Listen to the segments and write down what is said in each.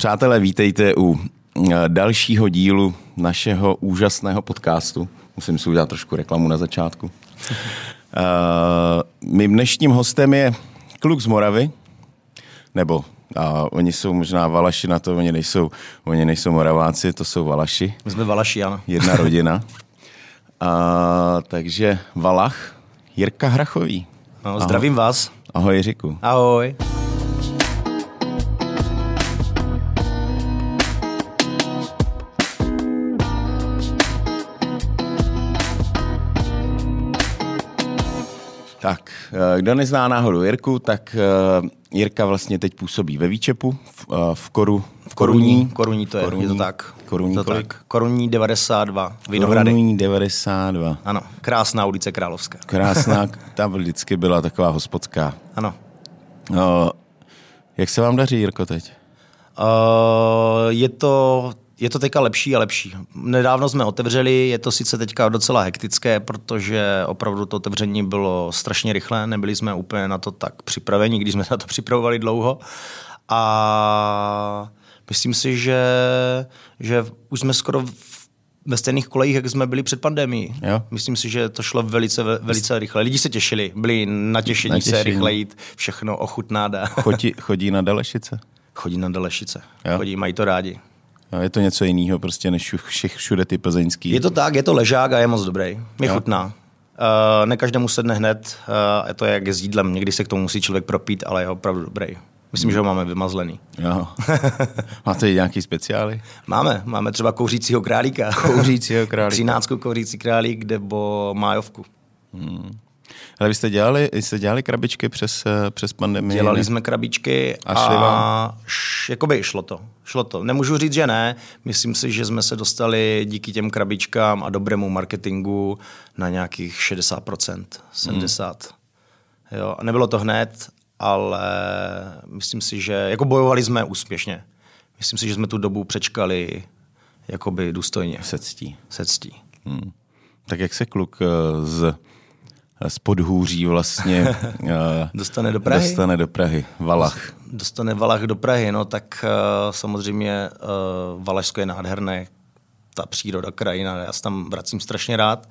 Přátelé, vítejte u eh, dalšího dílu našeho úžasného podcastu. Musím si udělat trošku reklamu na začátku. Uh, mým dnešním hostem je kluk z Moravy, nebo a oni jsou možná Valaši na to, oni nejsou, oni nejsou Moraváci, to jsou Valaši. My jsme Valaši, ano. Jedna rodina. A, takže Valach, Jirka Hrachový. No, zdravím Ahoj. vás. Ahoj Jiříku. Ahoj. Tak, eh, kdo nezná náhodou Jirku, tak eh, Jirka vlastně teď působí ve Výčepu, v, eh, v Koru, v Koruní. Koruní to je, Koruní. je to tak. Koruní to kolik? tak. Koruní 92, Vinohrady. Koruní 92. Ano, krásná ulice Královská. Krásná, tam vždycky byla taková hospodská. Ano. No, jak se vám daří, Jirko, teď? Uh, je to je to teďka lepší a lepší. Nedávno jsme otevřeli, je to sice teďka docela hektické, protože opravdu to otevření bylo strašně rychlé, nebyli jsme úplně na to tak připraveni, když jsme na to připravovali dlouho. A myslím si, že, že už jsme skoro ve stejných kolejích, jak jsme byli před pandemií. Jo. Myslím si, že to šlo velice, velice rychle. Lidi se těšili, byli natěšení, Natěšení. se rychle jít, všechno ochutnat a Chodí, chodí na Dalešice? chodí na Dalešice. Jo. Chodí, mají to rádi. Je to něco jiného prostě než všech, všude ty plzeňský. Je to tak, je to ležák a je moc dobrý. Mi Jo. chutná. Uh, ne každému sedne hned, uh, je to jak s jídlem, někdy se k tomu musí člověk propít, ale je opravdu dobrý. Myslím, že ho máme vymazlený. Jo. Máte nějaký speciály? Máme, máme třeba kouřícího králíka. Kouřícího králíka. Třináctku kouřící králík nebo májovku. Ale vy jste dělali, jste dělali krabičky přes, eh, přes pandemii? Dělali ne? jsme krabičky A a, šly a š, jakoby šlo to. Šlo to. Nemůžu říct, že ne. Myslím si, že jsme se dostali díky těm krabičkám a dobrému marketingu na nějakých 60%, 70%. Hmm. Jo, a nebylo to hned, ale myslím si, že jako bojovali jsme úspěšně. Myslím si, že jsme tu dobu přečkali jakoby důstojně. Se ctí. Se ctí. Hmm. Tak jak se kluk eh, z, z podhůří vlastně eh, Dostane do Prahy? dostane do Prahy? Valach. dostane Valach do Prahy, no tak uh, samozřejmě uh, Valašsko je nádherné, ta příroda, krajina, já se tam vracím strašně rád,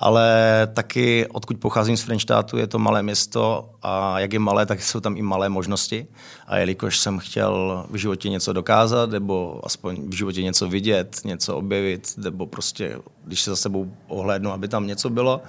ale taky odkud pocházím z Frenštátu, je to malé město a jak je malé, tak jsou tam i malé možnosti. A jelikož jsem chtěl v životě něco dokázat, nebo aspoň v životě něco vidět, něco objevit, nebo prostě, když se za sebou ohlédnu, aby tam něco bylo,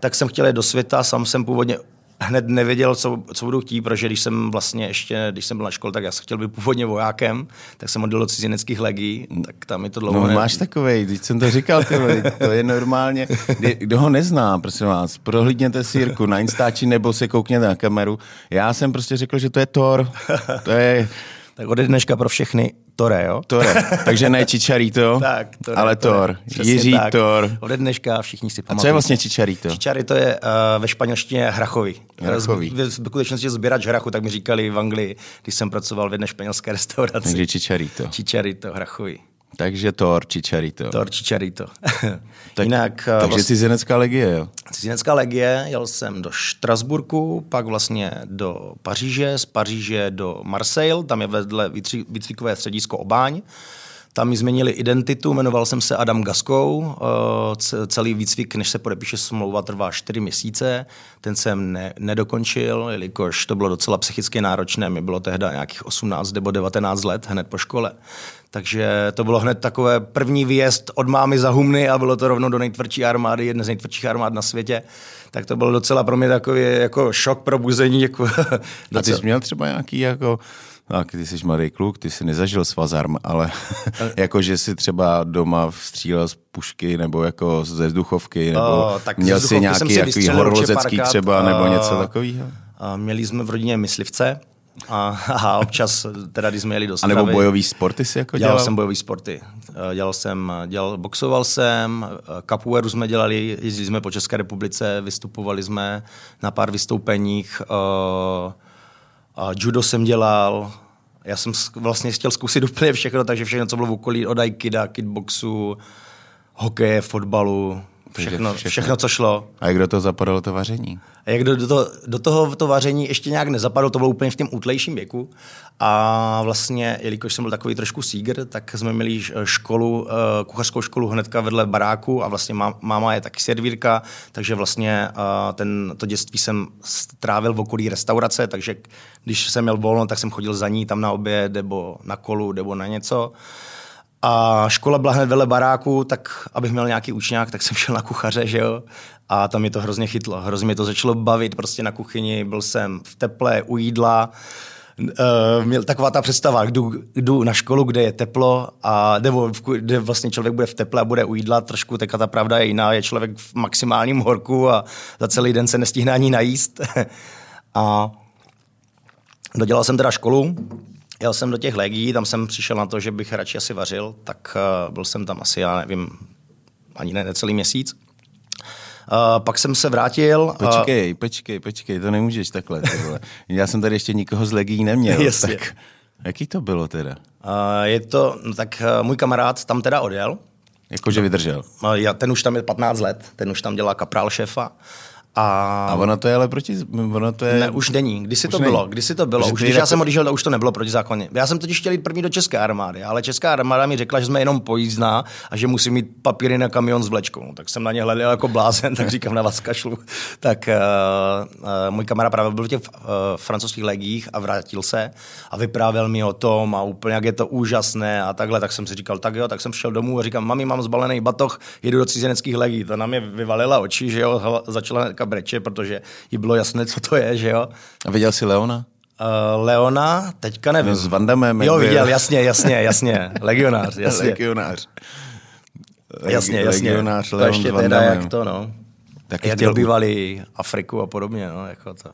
tak jsem chtěl jít do světa, sám jsem původně hned nevěděl, co, co budu chtít, protože když jsem vlastně ještě, když jsem byl na škole, tak já jsem chtěl být původně vojákem, tak jsem odjel do cizineckých legí, tak tam mi to dlouho No ne... máš takovej, teď jsem to říkal, ty vole, to je normálně. Kdy, kdo ho nezná, prosím vás, prohlídněte si Jirku na Instači nebo se koukněte na kameru. Já jsem prostě řekl, že to je Thor. To je Tak ode dneška pro všechny Tore, jo? Tore. Takže ne Chicharito, Tak, Tore, ale. Přesně Jiří tak. Thor. Ode dneška všichni si A pamatují. co je vlastně Chicharito? Čičary to je uh, ve španělštině hrachový. Hrachový. V, v skutečnosti sběrač hrachu, tak mi říkali v Anglii, když jsem pracoval v jedné španělské restauraci. Takže Chicharito. Čičary to, hrachový. Takže Thor, Chicharito. Tor Čičarito. Tak- Jinak eh, Takže cizinecká legie, jo? Cizinecká legie, jel jsem do Štrasburku, pak vlastně do Paříže, z Paříže do Marseille, tam je vedle výcvikové středisko Obáň. Tam mi změnili identitu, jmenoval jsem se Adam Gaskou. eh, Celý výcvik, než se podepíše smlouva, trvá 4 měsíce. Ten jsem ne, nedokončil, jelikož to bylo docela psychicky náročné. Mi bylo tehdy nějakých 18 nebo 19 let hned po škole. Takže to bylo hned takové první výjezd od mámy za humny a bylo to rovnou do nejtvrdší armády, jedné z nejtvrdších armád na světě. Tak to bylo docela pro mě takový jako šok, probuzení. Jako, A ty jsi měl třeba nějaký jako tak ty jsi mladý kluk, ty jsi nezažil svazarm, ale jako, že si třeba doma střílel z pušky nebo jako ze vzduchovky, nebo O, tak měl si vzduchovky jsem nějaký si párkrát, třeba, nebo něco takového? měli jsme v rodině myslivce a, a občas, teda když jsme jeli do A Stravy, nebo bojový sporty si jako Dělal dělal? jsem bojové sporty. Eh, Dělal jsem, dělal, boxoval jsem, eh, capoeiru jsme dělali, jezdili jsme po České republice, vystupovali jsme na pár vystoupeních, uh, uh, judo jsem dělal, já jsem vlastně chtěl zkusit úplně všechno, takže všechno, co bylo v okolí od aikida, kickboxu, hokeje, fotbalu, Všechno, všechno. všechno, co šlo. A jak do toho zapadalo to vaření? A jak do, do, to, do toho to vaření ještě nějak nezapadlo, to bylo úplně v tom útlejším věku. A vlastně, jelikož jsem byl takový trošku sígr, tak jsme měli školu, eh, kuchařskou školu hnedka vedle baráku a vlastně máma je taky servírka, takže vlastně eh, ten, to dětství jsem strávil v okolí restaurace, takže když jsem měl volno, tak jsem chodil za ní tam na oběd nebo na kolu nebo na něco. A škola byla hned vedle baráku, tak abych měl nějaký učňák, tak jsem šel na kuchaře, že jo. A tam mě to hrozně chytlo. Hrozně mě to začalo bavit prostě na kuchyni. Byl jsem v teple, u jídla. Uh, měl taková ta představa, jdu, jdu na školu, kde je teplo a nebo kde vlastně člověk bude v teple a bude u jídla, trošku teďka ta pravda je jiná, je člověk v maximálním horku a za celý den se nestihne ani najíst. a dodělal jsem teda školu, jel jsem do těch legií, tam jsem přišel na to, že bych radši asi vařil, tak uh, byl jsem tam asi, já nevím, ani ne, necelý měsíc. Uh, pak jsem se vrátil. Počkej, uh, počkej, počkej, to nemůžeš takhle. Já jsem tady ještě nikoho z Legí neměl. Jasně. Tak jaký to bylo teda? Uh, je to, no, tak uh, můj kamarád tam teda odjel. Jakože vydržel? Uh, já, ten už tam je 15 let, ten už tam dělá kaprál šéfa. A, a ono to je ale proti... Ono to je... Ne, už není. Když si to není. bylo? Když si to bylo? Už, když já jsem odešel, už to nebylo proti zákoně. Já jsem totiž chtěl jít první do České armády, ale Česká armáda mi řekla, že jsme jenom pojízdná a že musím mít papíry na kamion s vlečkou. Tak jsem na ně hledal jako blázen, tak říkám na vás kašlu. Tak uh, uh, můj kamarád právě byl v těch uh, francouzských legích a vrátil se a vyprávěl mi o tom a úplně jak je to úžasné a takhle. Tak jsem si říkal, tak jo, tak jsem šel domů a říkám, mami, mám zbalený batoh, jedu do cizineckých legí. To na mě vyvalila oči, že jo, začala matka breče, protože jí bylo jasné, co to je, že jo. A viděl jsi Leona? Uh, Leona, teďka nevím. No, s Vandamem. Jo, viděl, jasně, jasně, jasně. Legionář, jasně. Legionář. jasně, jasně. Legionář, Leon to ještě teda jak to, no. Tak jak chtěl... dobývali Afriku a podobně, no, jako to.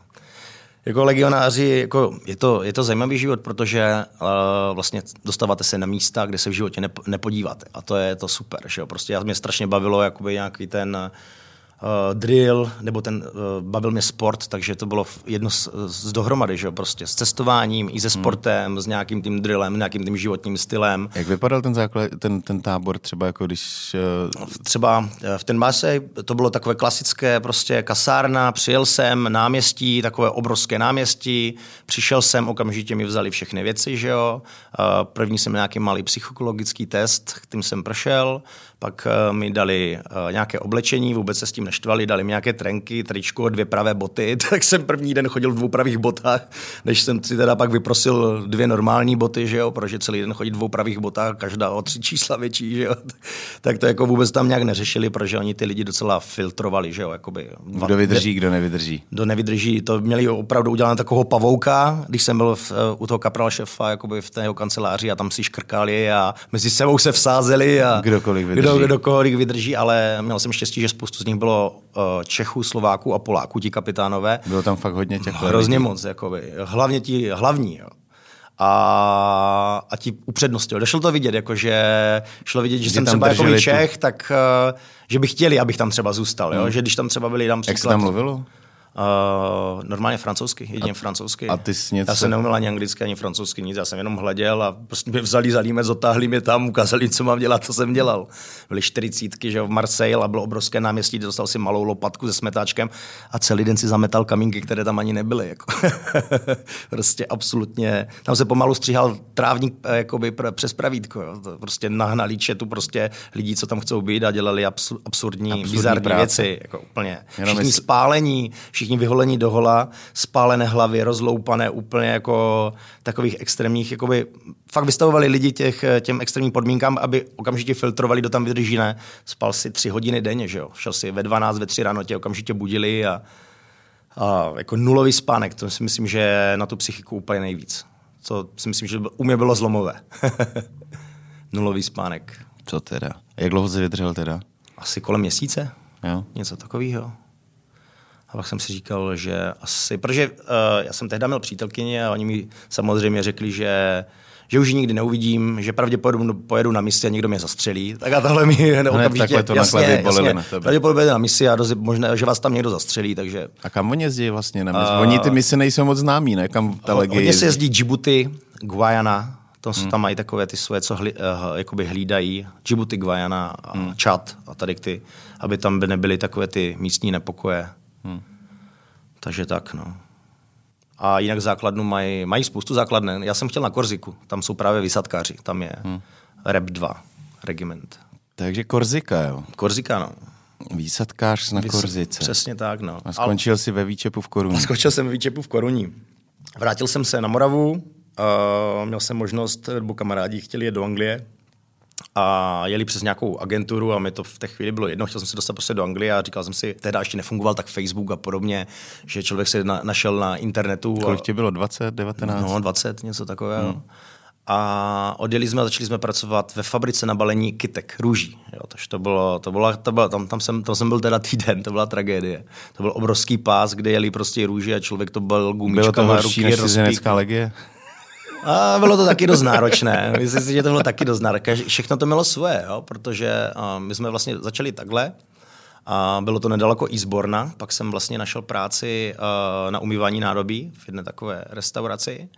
Jako legionáři, jako je, to, je to zajímavý život, protože uh, vlastně dostáváte se na místa, kde se v životě nepodíváte. A to je to super. Že jo? Prostě mě strašně bavilo jakoby nějaký ten uh, drill, nebo ten, uh, bavil mě sport, takže to bylo jedno z, z dohromady, že jo, prostě s cestováním, i se hmm. sportem, hmm. s nějakým tím drillem, nějakým tím životním stylem. Jak vypadal ten základ, ten, ten tábor třeba jako když... Uh... Třeba v ten Marseille to bylo takové klasické, prostě kasárna, přijel jsem, náměstí, takové obrovské náměstí, přišel jsem, okamžitě mi vzali všechny věci, že jo, uh, první jsem nějaký malý psychologický test, kterým jsem prošel, pak uh, mi dali uh, nějaké oblečení, vůbec se s tím neštvali, dali mi nějaké trenky, tričko, dvě pravé boty, tak jsem první den chodil v dvou pravých botách, než jsem si teda pak vyprosil dvě normální boty, že jo, protože celý den chodit v dvou pravých botách, každá o tři čísla větší, že jo. tak to jako vůbec tam nějak neřešili, protože oni ty lidi docela filtrovali, že jo, jakoby. Kdo vydrží, kdo nevydrží. Kdo nevydrží, to měli opravdu udělat takového pavouka, když jsem byl v, u toho kapral šefa, jakoby v té jeho kanceláři a tam si škrkali a mezi sebou se vsázeli a kdokoliv vydrží. Kdo, kdokoliv vydrží, ale měl jsem štěstí, že spoustu z nich bylo uh, Čechů, Slováků a Poláků, ti kapitánové. Bylo tam fakt hodně těch Hrozně lidí. moc, jakoby. Hlavně ti hlavní, jo. A, a ti upřednostili. Došlo to vidět, jakože šlo vidět, že, že jsem třeba jako Čech, tu... tak uh, že by chtěli, abych tam třeba zůstal. Jo? Hmm. Že když tam třeba byli, tam příklad. Jak se tam mluvilo? Uh, normálně francouzsky, jedině francouzsky. A ty jsi něco... Já jsem neuměl ani anglicky, ani francouzsky, nic, já jsem jenom hleděl a prostě mě vzali za límec, otáhli mě tam, ukázali, co mám dělat, co jsem dělal. Byly čtyřicítky, že v Marseille a bylo obrovské náměstí, dostal si malou lopatku se smetáčkem a celý den si zametal kamínky, které tam ani nebyly. Jako. prostě absolutně. Tam se pomalu stříhal trávník eh, jakoby přes pravítko. Jo. Prostě nahnali četu prostě lidí, co tam chcou být a dělali absurdní, absurdní bizarní práce. věci. Jako úplně. Všichni jestli... spálení, všichni vyholení dohola, spálené hlavy, rozloupané úplně jako takových extrémních, jakoby fakt vystavovali lidi těch, těm extrémním podmínkám, aby okamžitě filtrovali, kdo tam vydrží, ne. Spal si tři hodiny denně, že jo. Šel si ve 12, ve 3 ráno tě okamžitě budili a, a jako nulový spánek, to si myslím, že na tu psychiku úplně nejvíc. To si myslím, že u mě bylo zlomové. nulový spánek. Co teda? Jak dlouho jsi vydržel teda? Asi kolem měsíce. Jo. Něco takového. A pak jsem si říkal, že asi, protože uh, já jsem tehdy měl přítelkyně a oni mi samozřejmě řekli, že že už ji nikdy neuvidím, že pravděpodobně pojedu na misi a někdo mě zastřelí. Tak a tohle mi okamžitě... Takhle to jasně, jasně, na tebe. Pravděpodobně na misi a dozi, možná, že vás tam někdo zastřelí, takže... A kam oni jezdí vlastně na misi? Uh, oni ty mise nejsou moc známí, ne? Kam ta legie Hodně se jezdí Djibouti, Guayana, Tam, hmm. tam mají takové ty svoje, co hli, uh, jakoby hlídají, Djibouti, Guayana a hmm. Čad a tady ty, aby tam by nebyly takové ty místní nepokoje. Hmm. Takže tak, no. A jinak základnu mají, mají spoustu základnen. Já jsem chtěl na Korziku, tam jsou právě vysadkáři, tam je hmm. Rep 2 regiment. Takže Korzika, jo? Korzika, no. Výsadkář na Vys- Korzice. Přesně tak, no. A skončil Ale... si ve Výčepu v Koruní. A skončil jsem ve Výčepu v Koruní. Vrátil jsem se na Moravu, uh, měl jsem možnost, nebo kamarádi chtěli jet do Anglie, a jeli přes nějakou agenturu a mi to v té chvíli bylo jedno, chtěl jsem se dostat prostě do Anglie a říkal jsem si, tehdy ještě nefungoval tak Facebook a podobně, že člověk se na, našel na internetu. Kolik ti bylo, 20, 19? No, 20, něco takového. Hmm. A odjeli jsme a začali jsme pracovat ve fabrice na balení kytek, růží. Jo, to bylo, to bylo, to bylo, tam, tam, jsem, tam jsem byl teda týden, to byla tragédie. To byl obrovský pás, kde jeli prostě růže a člověk to byl gumičkama, bylo to horší ruky, než legie? A bylo to taky dost náročné. Myslím si, že to bylo taky dost náročné. Všechno to mělo svoje, jo? protože my jsme vlastně začali takhle. A bylo to nedaleko Eastborna, pak jsem vlastně našel práci na umývání nádobí v jedné takové restauraci.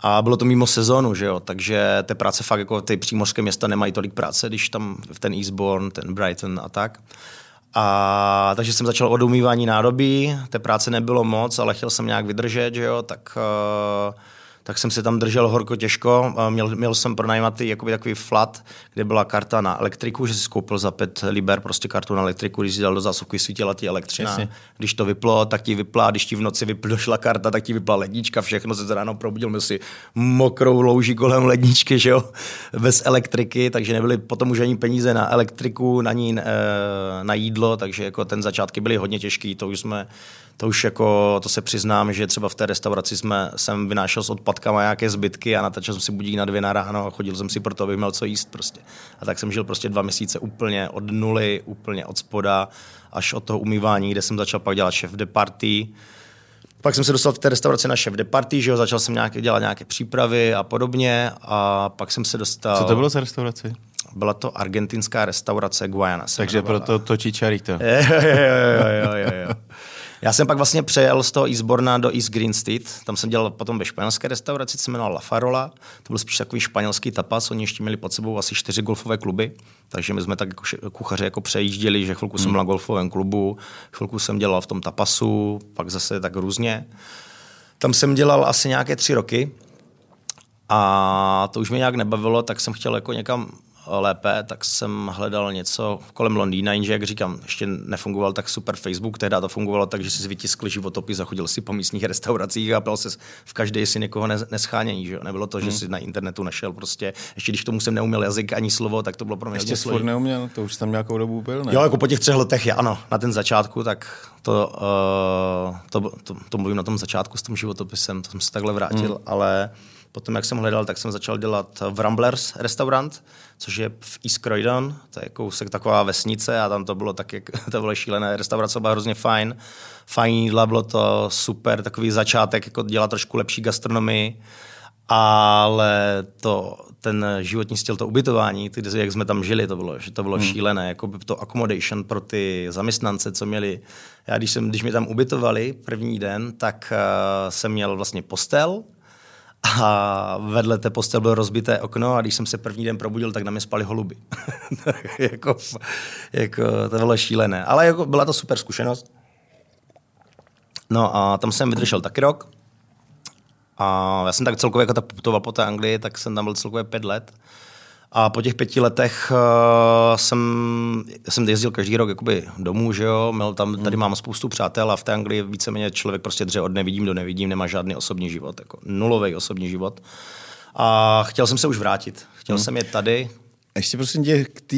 A bylo to mimo sezónu, že jo, takže ty práce fakt jako ty přímořské města nemají tolik práce, když tam v ten Eastbourne, ten Brighton a tak. A takže jsem začal od umývání nádobí, té práce nebylo moc, ale chtěl jsem nějak vydržet, že jo, tak uh, tak jsem se tam držel horko těžko. Měl, měl jsem pronajímat jakoby takový flat, kde byla karta na elektriku, že si koupil za pět liber prostě kartu na elektriku, když si dal do zásuvky svítila ti elektřina. Jasně. Když to vyplo, tak ti vypla, když ti v noci vypl, došla karta, tak ti vypla lednička, všechno se ráno probudil, měl si mokrou louži kolem ledničky, že jo, bez elektriky, takže nebyly potom už ani peníze na elektriku, na ní, eh, na jídlo, takže jako ten začátky byly hodně těžký, to už jsme to už jako, to se přiznám, že třeba v té restauraci jsme, jsem vynášel s odpadkama nějaké zbytky a natáčel jsem si budík na dvě na ráno a chodil jsem si proto, abych měl co jíst prostě. A tak jsem žil prostě dva měsíce úplně od nuly, úplně od spoda, až od toho umývání, kde jsem začal pak dělat šef de party. Pak jsem se dostal v té restauraci na šef de party, že jo, začal jsem nějaké, dělat nějaké přípravy a podobně a pak jsem se dostal... Co to bylo za restauraci? Byla to argentinská restaurace Guayana. Takže proto to Chicharito. jo, jo, jo, jo, jo. Já jsem pak vlastně přejel z toho Eastborna do East Green Street. Tam jsem dělal potom ve španělské restauraci, se jmenovala La Farola. To byl spíš takový španělský tapas. Oni ještě měli pod sebou asi čtyři golfové kluby. Takže my jsme tak jako kuchaři jako přejížděli, že chvilku hmm. jsem byl na golfovém klubu, chvilku jsem dělal v tom tapasu, pak zase tak různě. Tam jsem dělal asi nějaké tři roky a to už mě nějak nebavilo, tak jsem chtěl jako někam lépe, tak jsem hledal něco kolem Londýna, jenže jak říkám, ještě nefungoval tak super Facebook, tehdy to fungovalo tak, že si vytiskl životopis a chodil si po místních restauracích a ptal se v každé, jestli někoho neschánění. Že? Nebylo to, že hmm. si na internetu našel prostě, ještě když tomu jsem neuměl jazyk ani slovo, tak to bylo pro mě Ještě furt neuměl, to už tam nějakou dobu byl, ne? Jo, jako po těch třech letech, ano, na ten začátku, tak to, uh, to, to, to, mluvím na tom začátku s tím životopisem, to jsem se takhle vrátil, hmm. ale Potom, jak jsem hledal, tak jsem začal dělat v Ramblers restaurant, což je v East Croydon, to je kousek taková vesnice a tam to bylo tak, jak to bylo šílené. Restaurace byla hrozně fajn, fajn jídla, bylo to super, takový začátek, jako dělat trošku lepší gastronomii, ale to, ten životní styl, to ubytování, ty, jak jsme tam žili, to bylo, že to bylo hmm. šílené, jako by to accommodation pro ty zaměstnance, co měli. Já, když, jsem, když mě tam ubytovali první den, tak uh, jsem měl vlastně postel, a vedle té postel bylo rozbité okno a když jsem se první den probudil, tak na mě spali holuby. jako, jako, to bylo šílené. Ale jako, byla to super zkušenost. No a tam jsem vydržel taky rok. A já jsem tak celkově jako tak putoval po té Anglii, tak jsem tam byl celkově pět let. A po těch pěti letech uh, jsem, jsem jezdil každý rok jakoby domů, že jo, Měl tam, hmm. tady mám spoustu přátel a v té Anglii víceméně člověk prostě dře od nevidím do nevidím, nemá žádný osobní život, jako nulový osobní život. A chtěl jsem se už vrátit. Chtěl hmm. jsem je tady. Ještě prosím tě k té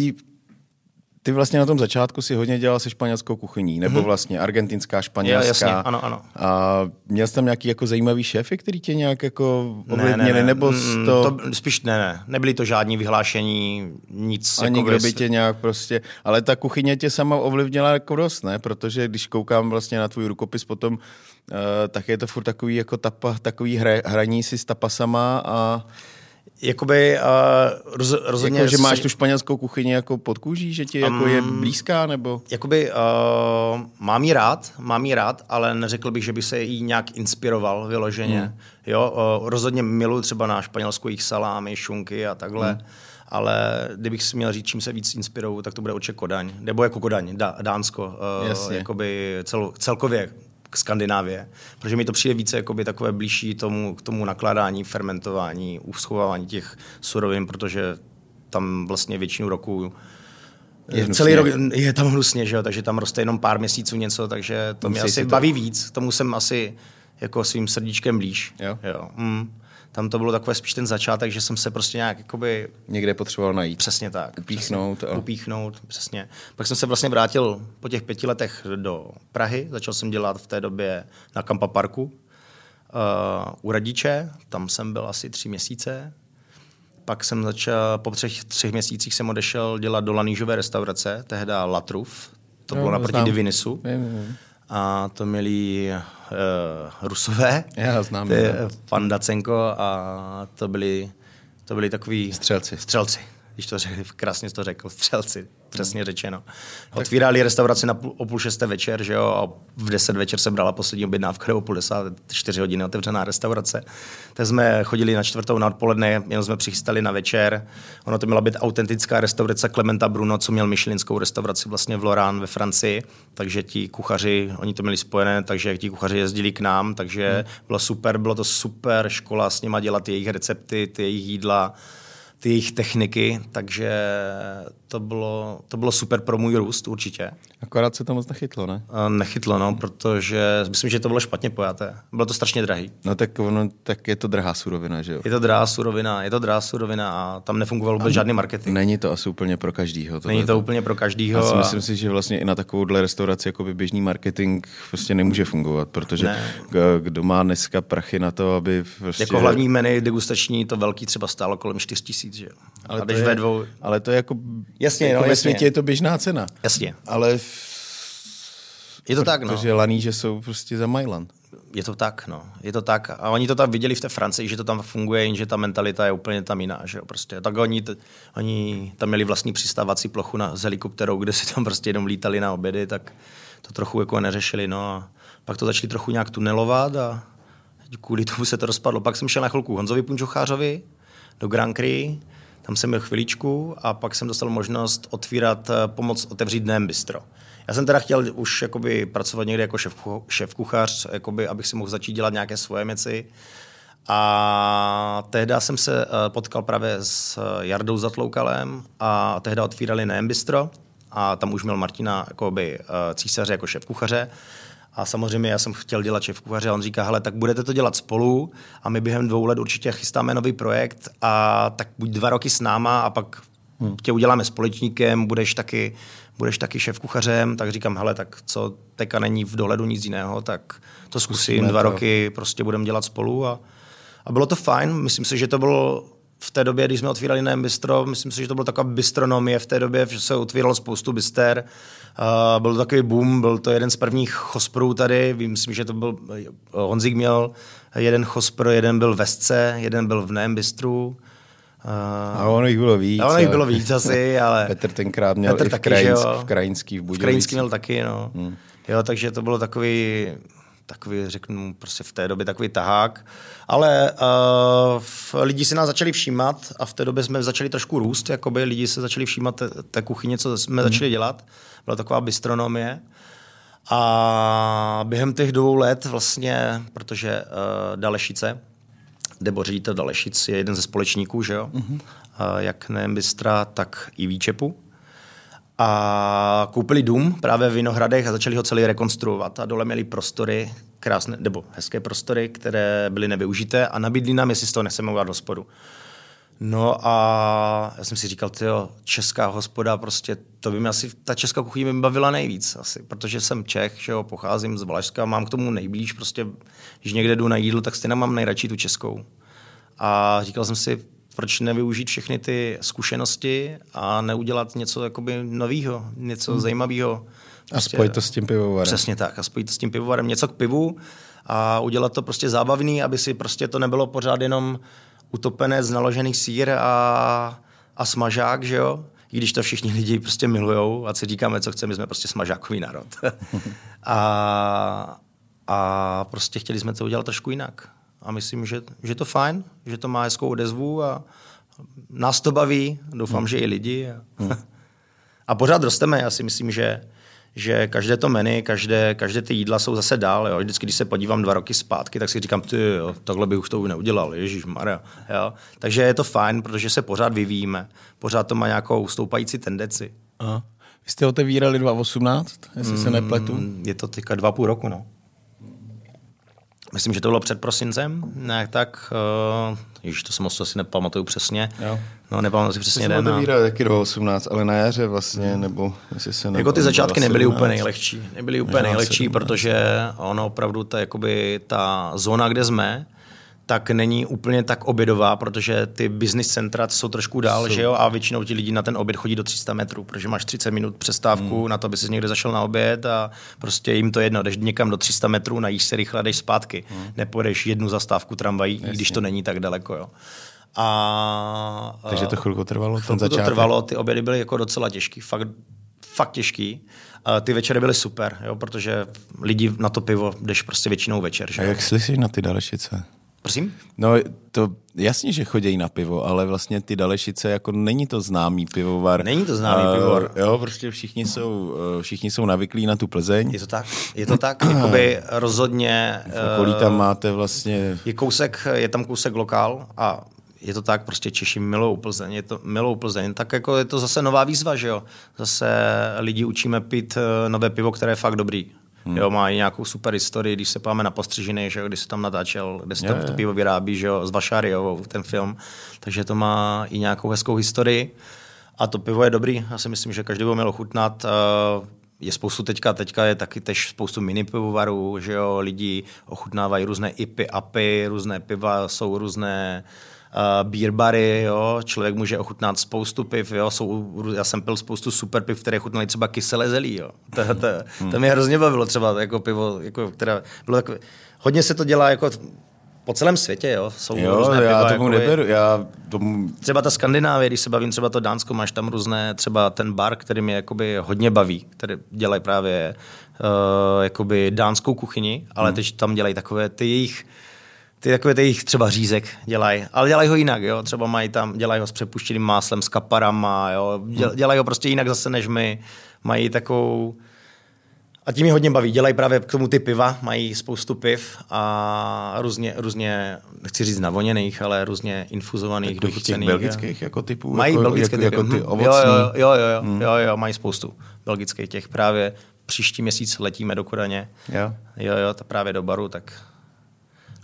ty vlastně na tom začátku si hodně dělal se španělskou kuchyní, nebo mhm. vlastně argentinská, španělská. Jo, jasně, ano, ano. A měl jsi tam nějaký jako zajímavý šéfy, který tě nějak jako ovlivnili, ne, ne, ne. nebo mm, to... to... Spíš ne, ne, nebyly to žádní vyhlášení, nic. A jako nikdo by tě nějak prostě, ale ta kuchyně tě sama ovlivnila jako dost, ne? Protože když koukám vlastně na tvůj rukopis potom, uh, tak je to furt takový jako tapa, takový hra, hraní si s tapasama a Jakoby uh, roz, rozhodně... Jako, že máš tu španělskou kuchyni jako pod kůží, že ti jako um, je blízká, nebo? Jakoby uh, mám ji rád, mám ji rád, ale neřekl bych, že by se jí nějak inspiroval vyloženě. Hmm. Jo, uh, rozhodně miluji třeba na španělskou jich salámy, šunky a takhle. Hmm ale kdybych si měl říct, čím se víc inspiruju, tak to bude určitě Kodaň. Nebo jako Kodaň, Dá, Dánsko, uh, jakoby cel, celkově k Skandinávie, protože mi to přijde více jakoby takové blížší tomu, k tomu nakládání, fermentování, uschovávání těch surovin, protože tam vlastně většinu roku je celý rok je tam hnusně, že jo? takže tam roste jenom pár měsíců něco, takže to Musí mě asi to... baví víc, tomu jsem asi jako svým srdíčkem blíž. Jo? Jo. Mm tam to bylo takové spíš ten začátek, že jsem se prostě nějak jakoby... Někde potřeboval najít. Přesně tak. Upíchnout. Přesně, a... Upíchnout, přesně. Pak jsem se vlastně vrátil po těch pěti letech do Prahy. Začal jsem dělat v té době na Kampa Parku uh, u Radiče. Tam jsem byl asi tři měsíce. Pak jsem začal, po třech, třech měsících jsem odešel dělat do lanížové restaurace, tehda Latruf. To no, bylo naproti Divinisu. Je, je, je a to měli uh, Rusové. Já znám. Ty, pan Dacenko a to byli, to byli takový... Střelci. Střelci když to řekl, krásně to řekl, střelci, přesně řečeno. Otvírali restauraci na půl, o půl šesté večer, že jo, a v deset večer se brala poslední objednávka, nebo půl desáté, čtyři hodiny otevřená restaurace. Tak jsme chodili na čtvrtou na odpoledne, jenom jsme přichystali na večer. Ono to měla být autentická restaurace Clementa Bruno, co měl myšlinskou restauraci vlastně v Lorán ve Francii, takže ti kuchaři, oni to měli spojené, takže ti kuchaři jezdili k nám, takže hmm. bylo super, bylo to super škola s nima dělat jejich recepty, ty jejich jídla ty jejich techniky, takže to bylo, to bylo super pro můj růst určitě. Akorát se to moc nechytlo, ne? Nechytlo, no, protože myslím, že to bylo špatně pojaté. Bylo to strašně drahý. No tak, ono, tak je to drahá surovina, že jo? Je to drahá surovina, je to drahá surovina a tam nefungoval vůbec žádný marketing. Není to asi úplně pro každýho. Není to úplně pro každýho. Já si myslím si, že vlastně i na takovouhle restauraci jako běžný marketing prostě nemůže fungovat, protože ne. kdo má dneska prachy na to, aby prostě... Jako hlavní menu degustační to velký třeba stálo kolem 4 tisíc, že jo? Ale, to je, ve dvou... ale to je jako Jasně, jako no, ve jasně. světě je to běžná cena. Jasně. Ale je to tak, no. Protože laníže jsou prostě za Mailand. Je to tak, no. Je to tak. A oni to tam viděli v té Francii, že to tam funguje, jenže ta mentalita je úplně tam jiná, že jo. Prostě. Tak oni, t- oni tam měli vlastní přistávací plochu na, s helikopterou, kde si tam prostě jenom lítali na obědy, tak to trochu jako neřešili, no. A pak to začali trochu nějak tunelovat a kvůli tomu se to rozpadlo. Pak jsem šel na chvilku Honzovi Punčochářovi do Grand Prix, tam jsem byl chviličku a pak jsem dostal možnost otvírat, eh, pomoc otevřít dnem bistro. Já jsem teda chtěl už jakoby pracovat někde jako šéf, kuchař, jakoby, abych si mohl začít dělat nějaké svoje věci. A tehdy jsem se eh, potkal právě s eh, Jardou Zatloukalem a tehdy otvírali Neem Bistro a tam už měl Martina jakoby, císaře jako šéf kuchaře. A samozřejmě já jsem chtěl dělat šéf kuchaře a on říká, hele, tak budete to dělat spolu a my během dvou let určitě chystáme nový projekt a tak buď dva roky s náma a pak hmm. tě uděláme společníkem, budeš taky, budeš taky šéf kuchařem, tak říkám, hele, tak co teka není v dohledu nic jiného, tak to zkusím, Zkusíme dva to. roky prostě budeme dělat spolu a, a bylo to fajn, myslím si, že to bylo v té době, když jsme otvírali Nejem Bistro, myslím si, že to bylo taková bistronomie v té době, že se otvíralo spoustu bister. Uh, byl to takový boom, byl to jeden z prvních chosprů tady, myslím, že to byl, Honzik měl jeden chospr, jeden byl v Vesce, jeden byl v Nejem Bistru. Uh, a ono jich bylo víc. A ono jich bylo víc asi, ale... Petr tenkrát měl Petr i v, taky, krajinsk, v Krajinský v Budějovicích. V Krajinský měl taky, no. Hmm. Jo, takže to bylo takový takový, řeknu, prostě v té době takový tahák. Ale uh, lidi si nás začali všímat a v té době jsme začali trošku růst, jakoby lidi se začali všímat té, té kuchyně, co jsme mm. začali dělat. Byla taková bistronomie. A během těch dvou let vlastně, protože uh, Dalešice, nebo ředitel Dalešic je jeden ze společníků, že jo? Mm-hmm. Uh, jak nejen Bystra, tak i Výčepu a koupili dům právě v Vinohradech a začali ho celý rekonstruovat. A dole měli prostory, krásné, nebo hezké prostory, které byly nevyužité a nabídli nám, jestli z toho nechceme udělat hospodu. No a já jsem si říkal, tyjo, česká hospoda, prostě to by mi asi, ta česká kuchyně mi bavila nejvíc asi, protože jsem Čech, že jo, pocházím z Valašska, mám k tomu nejblíž, prostě, když někde jdu na jídlo, tak stejně mám nejradši tu českou. A říkal jsem si, proč nevyužít všechny ty zkušenosti a neudělat něco jakoby nového, něco hmm. zajímavého. Prostě, a spojit to s tím pivovarem. Přesně tak, a spojit to s tím pivovarem, něco k pivu a udělat to prostě zábavný, aby si prostě to nebylo pořád jenom utopenec, naložený sír a, a smažák, že jo? I když to všichni lidi prostě milujou a si říkáme, co chceme, my jsme prostě smažákový národ. a, a prostě chtěli jsme to udělat trošku jinak. A myslím, že, že to fajn, že to má hezkou odezvu a nás to baví, doufám, hmm. že i lidi. A, hmm. a pořád rosteme, já si myslím, že že každé to menu, každé, každé ty jídla jsou zase dál. Jo. Vždycky, když se podívám dva roky zpátky, tak si říkám, ty jo, takhle bych už to neudělal, Ježíš Maria. Jo. Takže je to fajn, protože se pořád vyvíjíme. Pořád to má nějakou stoupající tendenci. Aha. Vy jste otevírali 2018, jestli mm, se nepletu? Je to teďka dva půl roku, no. Myslím, že to bylo před prosincem, ne, tak, uh, již to se moc asi nepamatuju přesně. Jo. No, nepamatuju si přesně den. To a... taky 2018, ale na jaře vlastně, nebo jestli se Jako ty začátky nebyly úplně nejlehčí. Nebyly úplně nejlehčí, protože ono opravdu ta, jakoby, ta zóna, kde jsme, tak není úplně tak obědová, protože ty business centra jsou trošku dál, jsou. že jo, a většinou ti lidi na ten oběd chodí do 300 metrů, protože máš 30 minut přestávku hmm. na to, aby si někde zašel na oběd a prostě jim to jedno, jdeš někam do 300 metrů, najíš se rychle, jdeš zpátky. Hmm. Nepůjdeš jednu zastávku tramvají, Jasně. když to není tak daleko, jo. A, Takže to chvilku trvalo, chvilku ten začátek. to trvalo, ty obědy byly jako docela těžký, fakt, fakt těžký. A ty večery byly super, jo, protože lidi na to pivo jdeš prostě většinou večer. Že? A jak slyšíš na ty dalešice? Prosím? No, to jasně, že chodí na pivo, ale vlastně ty Dalešice, jako není to známý pivovar. Není to známý uh, pivovar. Jo, prostě všichni jsou, uh, všichni jsou navyklí na tu Plzeň. Je to tak, je to tak, jakoby rozhodně. V okolí tam eh, máte vlastně... Je kousek, je tam kousek lokál a je to tak, prostě Češi milou Plzeň, je to milou Plzeň, tak jako je to zase nová výzva, že jo. Zase lidi učíme pít nové pivo, které je fakt dobrý. Hmm. Jo, má i nějakou super historii, když se páme na postřižiny, že když se tam natáčel, kde se tam to pivo vyrábí, že jo, s Vašáriovou, ten film. Takže to má i nějakou hezkou historii. A to pivo je dobrý, já si myslím, že každý by měl ochutnat. Eh, je spoustu teďka, teďka je taky tež spoustu mini pivovarů, že jo, lidi ochutnávají různé IPy, APy, různé piva, jsou různé uh, beer bary, jo, člověk může ochutnat spoustu piv, jo, jsou, já jsem pil spoustu super piv, které chutnaly třeba kyselé zelí, jo. To, to, hmm. to mě hrozně bavilo třeba jako pivo, jako, která bylo takové, hodně se to dělá jako po celém světě, jo. Jsou jo, různé já piva, tomu jako neberu, já tomu... Třeba ta Skandinávie, když se bavím třeba to Dánsko, máš tam různé, třeba ten bar, který mě jakoby hodně baví, který dělají právě uh, jakoby dánskou kuchyni, ale hmm. teď tam dělají takové ty jejich ty takové ty jich třeba řízek dělají, ale dělají ho jinak, jo, třeba mají tam, dělají ho s přepuštěným máslem, s kaparama, jo, hmm. dělají ho prostě jinak zase než my, mají takovou, a tím mě hodně baví. Dělají právě k tomu ty piva, mají spoustu piv a různě, různě nechci říct navoněných, ale různě infuzovaných, Takových těch belgických jako typů? Mají jako, belgické jako, jako ty ovocní? Jo, jo, jo, jo, hmm. jo, jo, mají spoustu belgických těch právě. Příští měsíc letíme do Kodaně. Jo. Jo, jo, to právě do baru, tak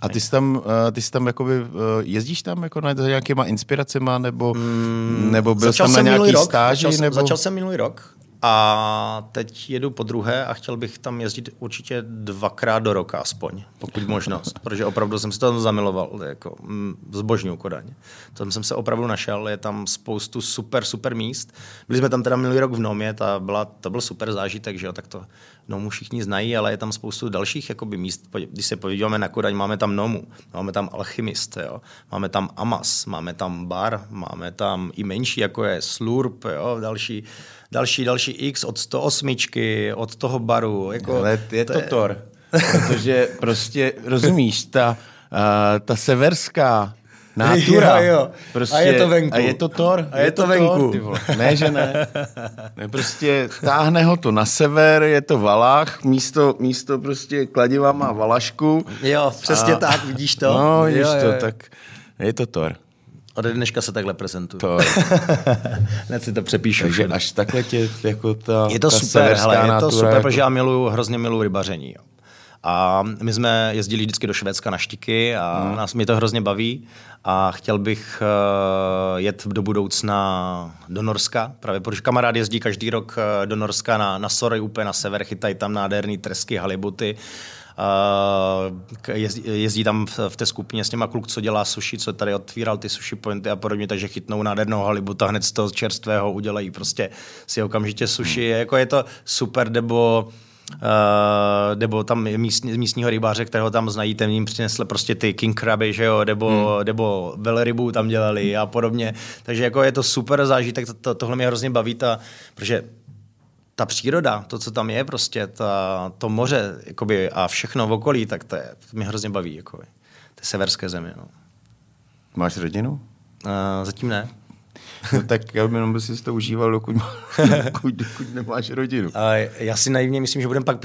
a ty jsi tam, eh, ty jsi tam jakoby, eh, jezdíš tam jako na nějakýma inspiracema, nebo, mm, nebo byl jsi tam na nějaký rok, stáži? Začal, nebo... začal jsem minulý rok a teď jedu po druhé a chtěl bych tam jezdit určitě dvakrát do roka aspoň, pokud možnost, protože opravdu jsem se tam zamiloval, jako mm, zbožňuju Kodaň. Tam jsem se opravdu našel, je tam spoustu super, super míst. Byli jsme tam teda minulý rok v Nomě, ta byla, to byl super zážitek, že jo, tak to Nomu všichni znají, ale je tam spoustu dalších jakoby, míst. Když se podíváme na Kodaň, máme tam Nomu, máme tam Alchymist, jo, máme tam Amas, máme tam Bar, máme tam i menší, jako je Slurp, jo, další další, další X od 108, od toho baru. Jako, Ale je to, to je... Tor. Protože prostě, rozumíš, ta, uh, ta severská Natura. Jo, jo. Prostě, a je to venku. A je to Thor. A je, je to, to venku. Vole. Ne, že ne. ne. Prostě táhne ho to na sever, je to Valách, místo, místo prostě kladiva má Valašku. Jo, přesně a... tak, vidíš to? No, vidíš jo, to, jo. tak je to Thor. Ode dneška se takhle prezentuje. To. Hned si to přepíšu. Takže až takhle tě jako ta Je to ta super, hele, je to super, jako... protože já miluju, hrozně miluju rybaření. Jo. A my jsme jezdili vždycky do Švédska na štiky a hmm. nás mě to hrozně baví a chtěl bych uh, jet do budoucna do Norska, právě protože kamarád jezdí každý rok uh, do Norska na, na Sory, úplně na sever, chytají tam nádherný tresky, halibuty jezdí, jezdí tam v, v té skupině s těma kluk, co dělá sushi, co tady otvíral ty sushi pointy a podobně, takže chytnou nádhernou halibuta hned z toho čerstvého udělají prostě si okamžitě sushi. Hmm. Jako je to super, nebo Uh, nebo tam místní, místního rybáře, kterého tam znají, ten jim přinesl prostě ty king craby, že jo, nebo, hmm. nebo velrybu tam dělali a podobně. Takže jako je to super zážitek, to, to, tohle mě hrozně baví, ta, protože ta příroda, to, co tam je prostě, ta, to moře jakoby, a všechno v okolí, tak to, je, to mě hrozně baví. Jakoby. Ty severské země. No. Máš rodinu? Uh, zatím ne. No tak já jenom by si to užíval, dokud, dokud, dokud nemáš rodinu. A já si naivně myslím, že budeme pak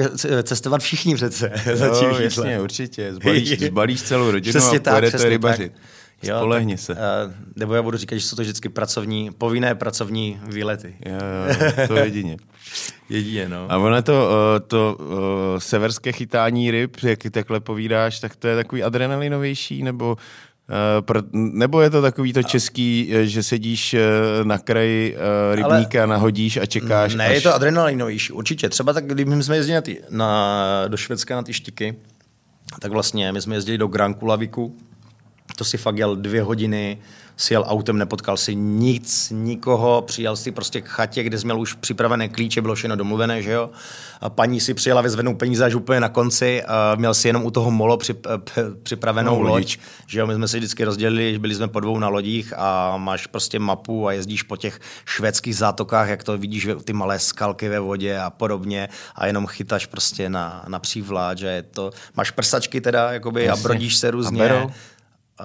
cestovat všichni přece. Jo, jasně, určitě. Zbalíš, zbalíš celou rodinu přesně a pojedete rybařit. Tak. Jo, Spolehni se. Uh, nebo já budu říkat, že jsou to vždycky pracovní, povinné pracovní výlety. Jo, jo, to jedině. jedině, no. A ono to, uh, to uh, severské chytání ryb, jak takhle povídáš, tak to je takový adrenalinovější, nebo Uh, nebo je to takový to český, že sedíš na kraji uh, rybníka, Ale nahodíš a čekáš? Ne, až... je to adrenalinovější, určitě. Třeba tak, když jsme jezdili na ty, na, do Švédska na ty štiky, tak vlastně my jsme jezdili do Grankulaviku, to si fakt jel dvě hodiny, si jel autem, nepotkal si nic, nikoho, přijel si prostě k chatě, kde jsi měl už připravené klíče, bylo všechno domluvené, že jo. A paní si přijela vyzvednout peníze až úplně na konci, a měl si jenom u toho molo přip, připravenou no, loď, že jo. My jsme si vždycky rozdělili, byli jsme po dvou na lodích a máš prostě mapu a jezdíš po těch švédských zátokách, jak to vidíš, ty malé skalky ve vodě a podobně a jenom chytáš prostě na, na přívlát, že je to, máš prsačky teda, jakoby, Jasně. a brodíš se různě. A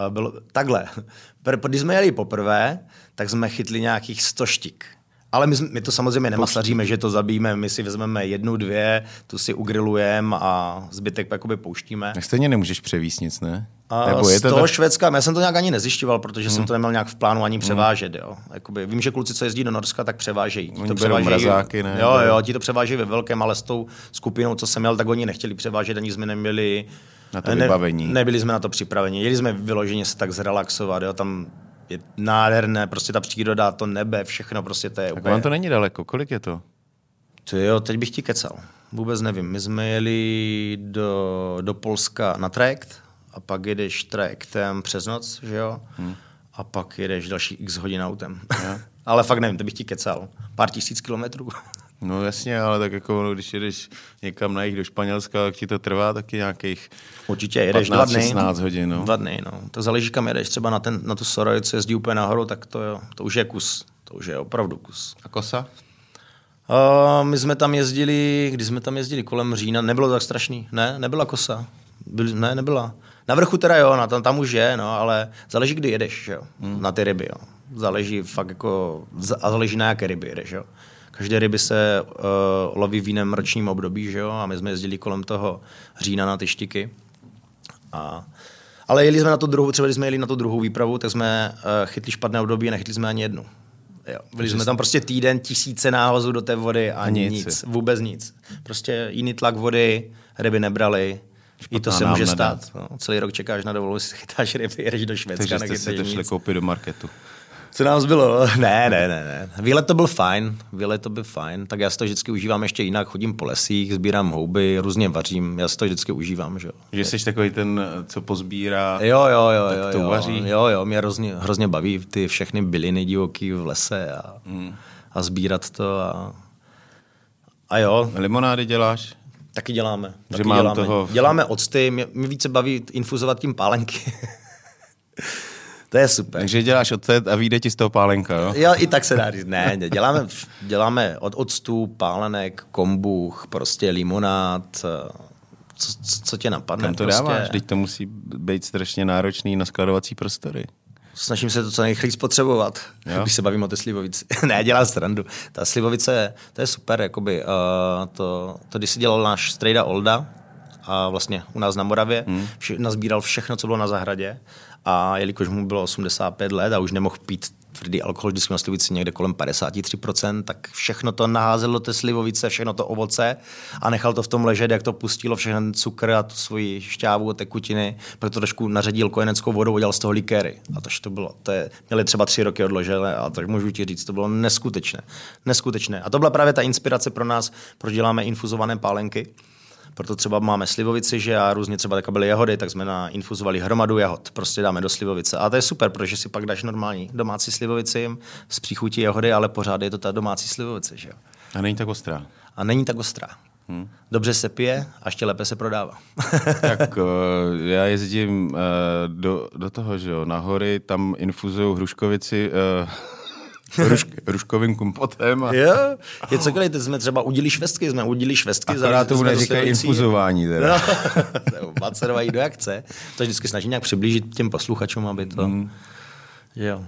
bylo takhle. Když jsme jeli poprvé, tak jsme chytli nějakých 100 štik. Ale my, my to samozřejmě nemasaříme, že to zabijeme, my si vezmeme jednu, dvě, tu si ugrilujeme a zbytek jakoby pouštíme. Tak stejně nemůžeš převíst nic, ne? A Nebo je to z toho tak... Švédska, já jsem to nějak ani nezjišťoval, protože hmm. jsem to neměl nějak v plánu ani hmm. převážet. Jo. Jakoby, vím, že kluci, co jezdí do Norska, tak převážejí. Oni to převážejí mrazáky, ne? Jo, jo, ti to převážejí ve velkém, ale s tou skupinou, co jsem měl, tak oni nechtěli převážet, ani jsme neměli na to vybavení. Ne, nebyli jsme na to připraveni. Jeli jsme vyloženě se tak zrelaxovat, jo, tam je nádherné, prostě ta příroda, to nebe, všechno prostě to je tak úplně... vám to není daleko, kolik je to? To jo, teď bych ti kecal. Vůbec nevím. My jsme jeli do, do Polska na trajekt a pak jedeš trajektem přes noc, že jo? Hmm. A pak jedeš další x hodin autem. Ale fakt nevím, to bych ti kecal. Pár tisíc kilometrů. No jasně, ale tak jako když jedeš někam na jich do Španělska, tak ti to trvá taky nějakých Určitě jedeš 15, dva dny. 16 hodin. No. Dva dny, no. To záleží, kam jedeš. Třeba na, ten, na tu Soroj, co jezdí úplně nahoru, tak to, jo, to už je kus. To už je opravdu kus. A kosa? Uh, my jsme tam jezdili, když jsme tam jezdili kolem října, nebylo to tak strašný. Ne, nebyla kosa. Byl, ne, nebyla. Na vrchu teda jo, na tam, tam už je, no, ale záleží, kdy jedeš, jo, hmm. na ty ryby, jo. Záleží fakt jako, a záleží na jaké ryby jedeš, jo. Každé ryby se uh, loví v jiném ročním období, že jo? A my jsme jezdili kolem toho října na ty štiky. A, ale jeli jsme na tu druhou, třeba když jsme jeli na tu druhou výpravu, tak jsme uh, chytli špatné období a nechytli jsme ani jednu. Jo. Byli jsme tam prostě týden, tisíce náhozů do té vody a nic, nic, vůbec nic. Prostě jiný tlak vody, ryby nebrali, Špatná I to se může stát. No, celý rok čekáš na dovolenou, si chytáš ryby, jedeš do Švédska. Takže jste si to šli koupit do marketu. Co nám zbylo? Ne, ne, ne, ne. Výlet to byl fajn, výlet to byl fajn, tak já si to vždycky užívám ještě jinak, chodím po lesích, sbírám houby, různě vařím, já si to vždycky užívám, že jo. Že jsi takový ten, co pozbírá, jo, jo, jo, tak jo, to jo, uvaří. Jo, jo, mě hrozně, hrozně baví ty všechny byliny divoký v lese a, hmm. a sbírat to a, a jo. Limonády děláš? Taky děláme. Že taky mám děláme. toho... Děláme octy, mě, mě více baví infuzovat tím pálenky. To je super. Takže děláš ocet a vyjde ti z toho pálenka, jo? Jo, i tak se dá říct. Ne, ne děláme, děláme od octu, pálenek, kombuch, prostě limonád, eh, co, co, co tě napadne. Kam to prostě. dáváš? Teď to musí být strašně náročný na skladovací prostory. Snažím se to co nejrychleji spotřebovat, jo? když se bavím o té slivovici. ne, dělám srandu. Ta slivovice, to je super, jakoby, uh, to, to, když si dělal náš strejda Olda, a vlastně u nás na Moravě, hmm. vše, nazbíral všechno, co bylo na zahradě a jelikož mu bylo 85 let a už nemohl pít tvrdý alkohol, jsme na slivovici někde kolem 53%, tak všechno to naházel do té slivovice, všechno to ovoce a nechal to v tom ležet, jak to pustilo, všechno cukr a tu svoji šťávu a tekutiny, proto trošku naředil kojeneckou vodou, udělal z toho likéry. A tož to bylo, to je, měli třeba tři roky odložené a tak můžu ti říct, to bylo neskutečné. Neskutečné. A to byla právě ta inspirace pro nás, proč děláme infuzované pálenky proto třeba máme slivovici, že a různě třeba také byly jahody, tak jsme na infuzovali hromadu jahod, prostě dáme do slivovice. A to je super, protože si pak dáš normální domácí slivovici s příchutí jahody, ale pořád je to ta domácí slivovice, že jo. A není tak ostrá. A není tak ostrá. Hmm. Dobře se pije a ještě lépe se prodává. tak uh, já jezdím uh, do, do toho, že jo, na hory, tam infuzují hruškovici uh, hrušk, hruškovým kompotem. A... Jo, je cokoliv, teď jsme třeba udili švestky, jsme udili švestky. Akorát tomu neříkají infuzování. Teda. No, Macerovají do akce. To vždycky snaží nějak přiblížit těm posluchačům, aby to... Mm. Jo.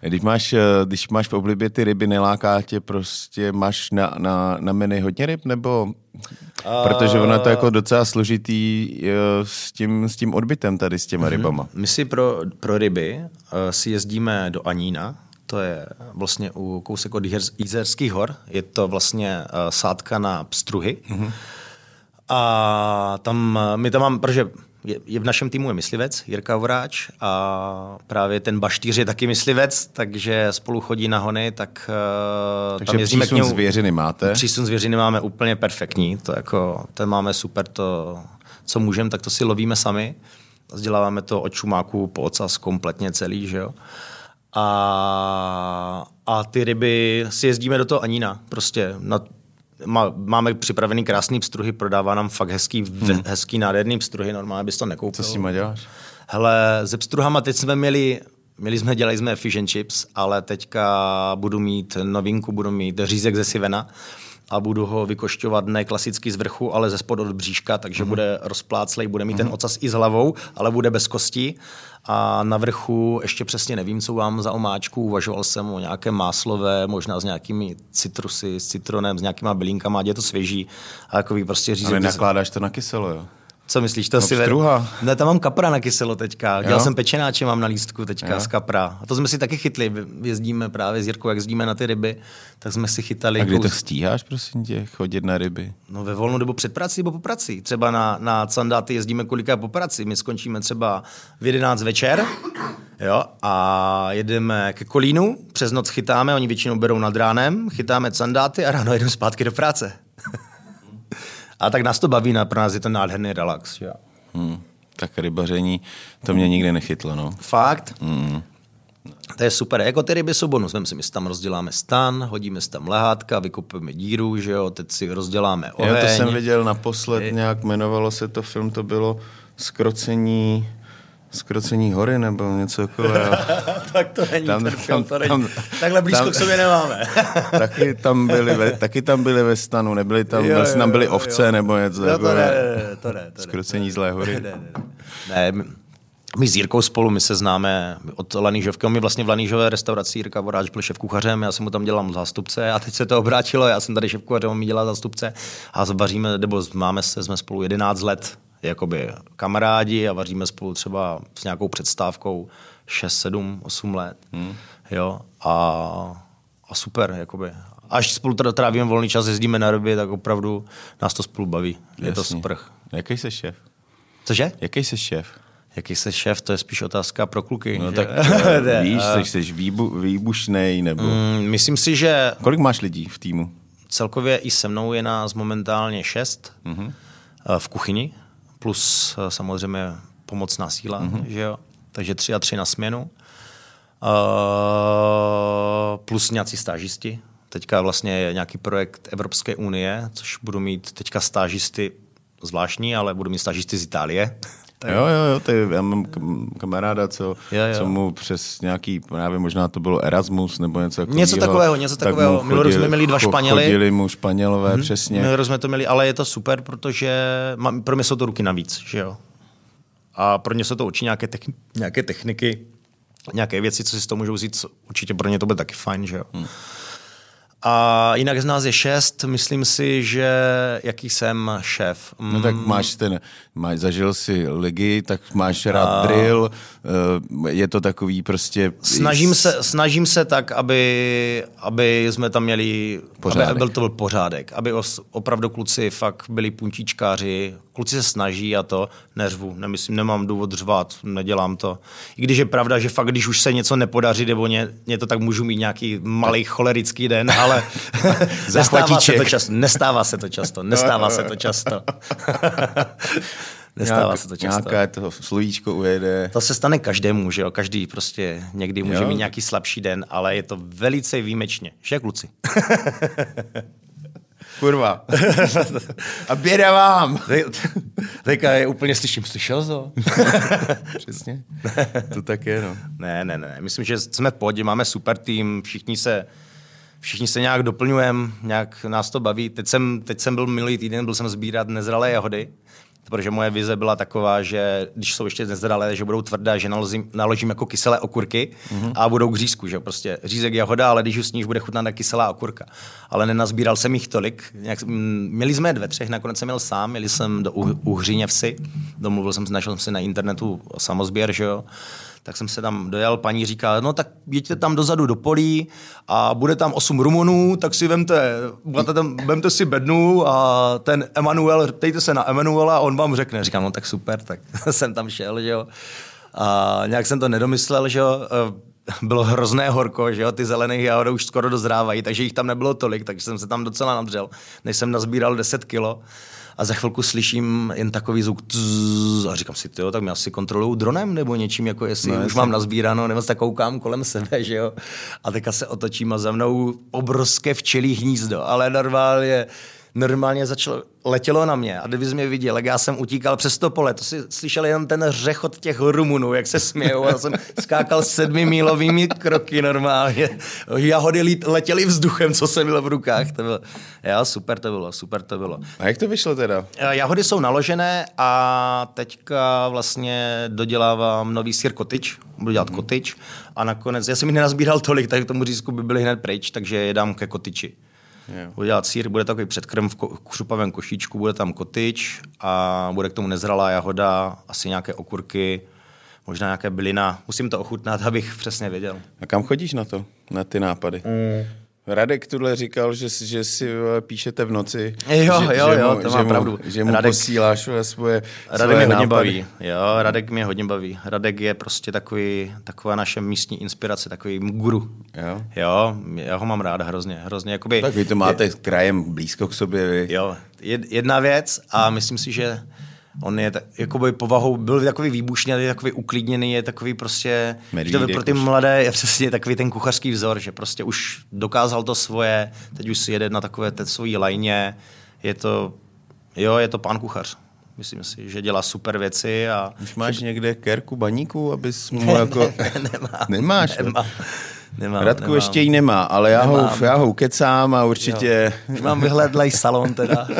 Když máš, eh, když máš v oblibě ty ryby, neláká tě prostě, máš na, na, na menu hodně ryb, nebo... Uh, Protože ono je to jako docela složitý eh, s tím, s tím odbytem tady, s těma uh-huh. rybama. My si pro, pro ryby uh, si jezdíme do Anína, to je vlastně u kousek od Jízerských hor, je to vlastně uh, sádka na pstruhy. Uh-huh. A tam, my tam mám, protože je, je v našem týmu je myslivec, Jirka Voráč a právě ten baštýř je taky myslivec, takže spolu chodí na hony, tak uh, takže tam jezdíme k němu. zvěřiny máte? Přísun zvěřiny máme úplně perfektní, to jako, ten máme super, to, co můžeme, tak to si lovíme sami. Vzděláváme to od čumáků po ocas kompletně celý, že jo. A, a ty ryby si jezdíme do toho Anína, prostě na má, máme připravený krásný pstruhy, prodává nám fakt hezký, hmm. hezký nádherný pstruhy, normálně bys to nekoupil. Co s nimi děláš? Hele, se pstruhama teď jsme měli, měli jsme, dělali jsme fish and chips, ale teďka budu mít novinku, budu mít řízek ze Sivena a budu ho vykošťovat ne klasicky z vrchu, ale ze spod od bříška, takže mm-hmm. bude rozpláclej, bude mít mm-hmm. ten mhm. ocas i s hlavou, ale bude bez kostí. A na vrchu ještě přesně nevím, co mám za omáčku. Uvažoval jsem o nějaké máslové, možná s nějakými citrusy, s citronem, s nějakýma bylinkama, ať je to svěží. A takový prostě řízek. Ale nakládáš to na kyselo, jo? Co myslíš, to no, si struha. Ne, tam mám kapra na kyselo teďka. Dělal jsem pečenáče, mám na lístku teďka jo. z kapra. A to jsme si taky chytli. Jezdíme právě s Jirkou, jak jezdíme na ty ryby, tak jsme si chytali. A kdy to stíháš, prosím tě, chodit na ryby? No ve volnou dobu před prací nebo po prací. Třeba na, na Candáty jezdíme kolikrát po prací. My skončíme třeba v 11 večer jo, a jedeme ke Kolínu, přes noc chytáme, oni většinou berou nad ránem, chytáme Candáty a ráno jedeme zpátky do práce. A tak nás to baví, na, pro nás je to nádherný relax. Jo. Hmm. Tak rybaření, to mě nikdy nechytlo. No. Fakt? Hmm. To je super. Jako ty ryby jsou bonus. Vem si, my si tam rozděláme stan, hodíme si tam lehátka, vykupujeme díru, že jo, teď si rozděláme oheň. Jo, to jsem viděl naposled, nějak jmenovalo se to film, to bylo skrocení Skrocení hory nebo něco takového. tak to není tam, ten film, to není. Tam, Takhle blízko tam, k sobě nemáme. taky, tam byli ve, taky tam byli ve stanu, nebyli tam, jo, jo, tam byly ovce jo. nebo něco no, to ne, to ne, to ne. Skrocení zlé hory. Ne, ne, ne. my s Jirkou spolu, my se známe od Lanížovky, my vlastně v Lanížové restauraci Jirka Voráč byl šéf kuchařem, já jsem mu tam dělal zástupce a teď se to obrátilo, já jsem tady šéf kuchařem, on mi dělal zástupce a zvaříme, nebo máme se, jsme spolu 11 let, jakoby kamarádi a vaříme spolu třeba s nějakou předstávkou 6, 7, 8 let. Hmm. Jo, a, a super, jakoby. Až spolu trávíme volný čas, jezdíme na ryby, tak opravdu nás to spolu baví. Jasně. Je to super. Jaký jsi šéf? Cože? Jaký jsi šéf? Jaký jsi šéf, to je spíš otázka pro kluky. No že? tak víš, jsi, jsi výbu, výbušnej, nebo... Mm, myslím si, že... Kolik máš lidí v týmu? Celkově i se mnou je nás momentálně šest mm-hmm. v kuchyni plus eh, samozřejmě pomocná síla, mm-hmm. že jo? Takže tři a tři na směnu. Uh, plus nějací stážisti. Teďka vlastně je nějaký projekt Evropské unie, což budu mít teďka stážisty zvláštní, ale budu mít stážisty z Itálie. Jo, jo, jo, ty, já mám kamaráda, co, jo, jo. co mu přes nějaký, nevím, možná to bylo Erasmus nebo něco takového. Něco takového, něco takového. Tak Minulý jsme měli dva Španěly. Chodili mu Španělové, hmm. přesně. Minulý jsme to měli, ale je to super, protože pro mě jsou to ruky navíc, že jo. A pro ně se to učí nějaké, techni- nějaké techniky, nějaké věci, co si z toho můžou vzít, určitě pro ně to bude taky fajn, že jo. Hmm. A jinak z nás je šest, myslím si, že jaký jsem šéf. No tak mm. máš ten, máš, zažil si ligy, tak máš rád a... drill, eh, je to takový prostě... Snažím se, snažím se tak, aby, aby jsme tam měli, pořádek. aby byl to byl pořádek, aby os, opravdu kluci fakt byli puntíčkáři, kluci se snaží a to neřvu, nemyslím, nemám důvod řvat, nedělám to. I když je pravda, že fakt, když už se něco nepodaří, nebo ně, ně to tak můžu mít nějaký malý cholerický den, ale nestává se to často. Nestává se to často. Nestává se to často. Nestává Nějak, se to často. Nějaké to slovíčko ujede. To se stane každému, že jo? Každý prostě někdy může jo. mít nějaký slabší den, ale je to velice výjimečně. Že kluci? Kurva. A běda vám. Teďka je úplně slyším, slyšel to? Přesně. To tak je, no. Ne, ne, ne. Myslím, že jsme v pohodě, máme super tým, všichni se všichni se nějak doplňujeme, nějak nás to baví. Teď jsem, teď jsem byl minulý týden, byl jsem sbírat nezralé jahody, protože moje vize byla taková, že když jsou ještě nezralé, že budou tvrdé, že naložím, naložím jako kyselé okurky mm-hmm. a budou k řízku, že prostě řízek jahoda, ale když už sníš, bude chutnat kyselá okurka. Ale nenazbíral jsem jich tolik. Nějak, měli jsme je dvě, třech, nakonec jsem měl sám, měli jsem do Uhříněvsi, domluvil jsem, našel jsem si na internetu samozběr, že jo tak jsem se tam dojel, paní říká, no tak jeďte tam dozadu do polí a bude tam osm Rumunů, tak si vemte, tam, vemte si bednu a ten Emanuel, ptejte se na Emanuela a on vám řekne. Říkám, no tak super, tak jsem tam šel, že jo. A nějak jsem to nedomyslel, že jo bylo hrozné horko, že jo, ty zelené jahody už skoro dozrávají, takže jich tam nebylo tolik, takže jsem se tam docela nadřel, než jsem nazbíral 10 kilo a za chvilku slyším jen takový zvuk tzz, a říkám si, jo, tak mě asi kontrolují dronem nebo něčím, jako jestli no, už jsem... mám nazbíráno, nebo tak koukám kolem sebe, že jo. A teďka se otočím a za mnou obrovské včelí hnízdo, ale normálně normálně začalo, letělo na mě a kdyby mě viděl, jak já jsem utíkal přes to pole, to si slyšel jen ten řechot těch Rumunů, jak se smějou. Já jsem skákal sedmimílovými kroky normálně. Jahody letěly vzduchem, co jsem měl v rukách. To bylo, jo, super to bylo, super to bylo. A jak to vyšlo teda? Eh, jahody jsou naložené a teďka vlastně dodělávám nový sír kotič, budu dělat mm. kotič a nakonec, já jsem jich nenazbíral tolik, tak k tomu řízku by byly hned pryč, takže je dám ke kotiči. Yeah. Bude dělat sír, bude takový předkrm v křupavém košíčku, bude tam kotyč a bude k tomu nezralá jahoda, asi nějaké okurky, možná nějaké bylina. Musím to ochutnat, abych přesně věděl. A kam chodíš na to, na ty nápady? Mm. Radek tuhle říkal, že, že si píšete v noci. Jo, že, jo, že jo, mu, to má že pravdu. Mu, že mu Radek, posíláš svoje Radek svoje mě nápady. hodně baví. Jo, Radek mě hodně baví. Radek je prostě takový, taková naše místní inspirace, takový guru. Jo? Jo, já ho mám rád hrozně. hrozně jakoby, tak vy to máte je, krajem blízko k sobě. Vy. Jo, jedna věc a myslím si, že On je jakoby povahou, byl takový výbušný, je takový uklidněný, je takový prostě, Medvídek že to pro ty mladé je přesně takový ten kuchařský vzor, že prostě už dokázal to svoje, teď už si jede na takové té svojí lajně, je to, jo, je to pán kuchař. Myslím si, že dělá super věci. A... Už máš někde kerku baníku, abys mu jako... ne, nemá. Nemáš? Nemá. Nemám, Radku nemám. ještě ji nemá, ale já ho, já ho ukecám a určitě... Jo. Mám vyhledlej salon teda.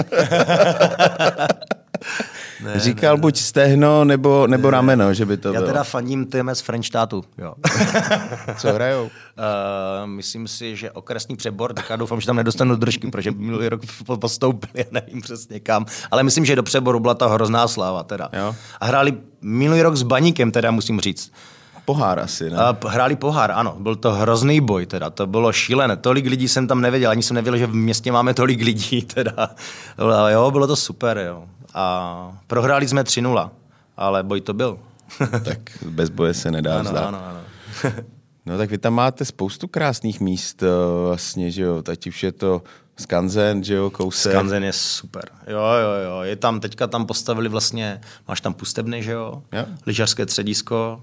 Ne, Říkal ne, buď stehno nebo, nebo ne, rameno, že by to Já bylo. teda fandím TMS Frenštátu. Jo. Co hrajou? Uh, myslím si, že okresní přebor, tak já doufám, že tam nedostanu držky, protože minulý rok postoupili, já nevím přesně kam. Ale myslím, že do přeboru byla ta hrozná sláva teda. Jo. A hráli minulý rok s Baníkem, teda musím říct. Pohár asi, ne? Hráli pohár, ano. Byl to hrozný boj, teda. To bylo šílené. Tolik lidí jsem tam nevěděl, ani jsem nevěděl, že v městě máme tolik lidí, teda. Ale jo, bylo to super, jo a prohráli jsme 3-0, ale boj to byl. tak bez boje se nedá ano, vzdát. Ano, ano. no tak vy tam máte spoustu krásných míst eh, vlastně, že jo, teď už je to Skanzen, že jo, kousek. Skanzen je super. Jo, jo, jo. Je tam, teďka tam postavili vlastně, máš tam pustebny, že jo? jo. Lyžařské středisko,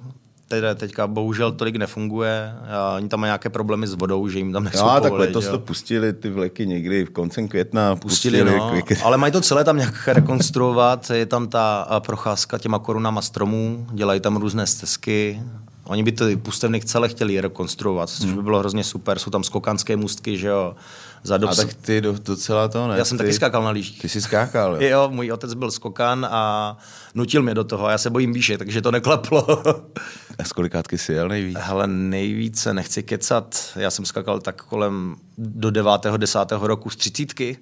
teda teďka bohužel tolik nefunguje. A oni tam mají nějaké problémy s vodou, že jim tam nechcou No, tak letos to pustili ty vleky někdy v koncem května. Pustili, pustili no, kvěky. ale mají to celé tam nějak rekonstruovat. Je tam ta procházka těma korunama stromů, dělají tam různé stezky. Oni by ty pustevny celé chtěli rekonstruovat, což by hmm. bylo hrozně super. Jsou tam skokanské můstky, že jo za dob... A tak ty do, docela to ne. Já jsem ty, taky skákal na lyžích. Ty jsi skákal, jo? jo? můj otec byl skokan a nutil mě do toho a já se bojím výše, takže to neklaplo. a z kolikátky jsi jel nejvíc? Hele, nejvíce, nechci kecat. Já jsem skákal tak kolem do 9. 10. roku z třicítky.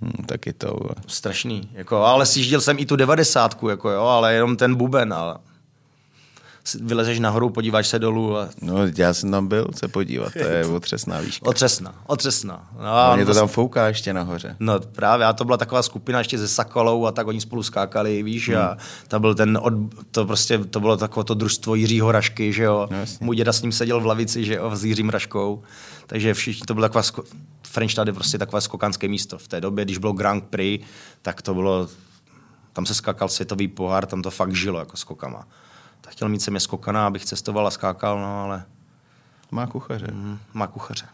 Hmm, taky to. Strašný. Jako, ale sjížděl jsem i tu devadesátku, jako, jo, ale jenom ten buben. Ale vylezeš nahoru, podíváš se dolů. A... No, já jsem tam byl se podívat, to je otřesná výška. Otřesná, otřesná. No, a mě to tam fouká ještě nahoře. No právě, a to byla taková skupina ještě ze Sakolou a tak oni spolu skákali, víš, hmm. a tam byl ten, od, to prostě, to bylo takové to družstvo Jiřího Rašky, že jo. No, Můj děda s ním seděl v lavici, že jo, s Jiřím Raškou. Takže všichni, to bylo taková, sko- Frenštát je prostě takové skokanské místo. V té době, když bylo Grand Prix, tak to bylo, tam se skákal světový pohár, tam to fakt žilo jako skokama tak chtěl mít se mě skokana, abych cestoval a skákal, no ale... Má kuchaře. Mm, má kuchaře.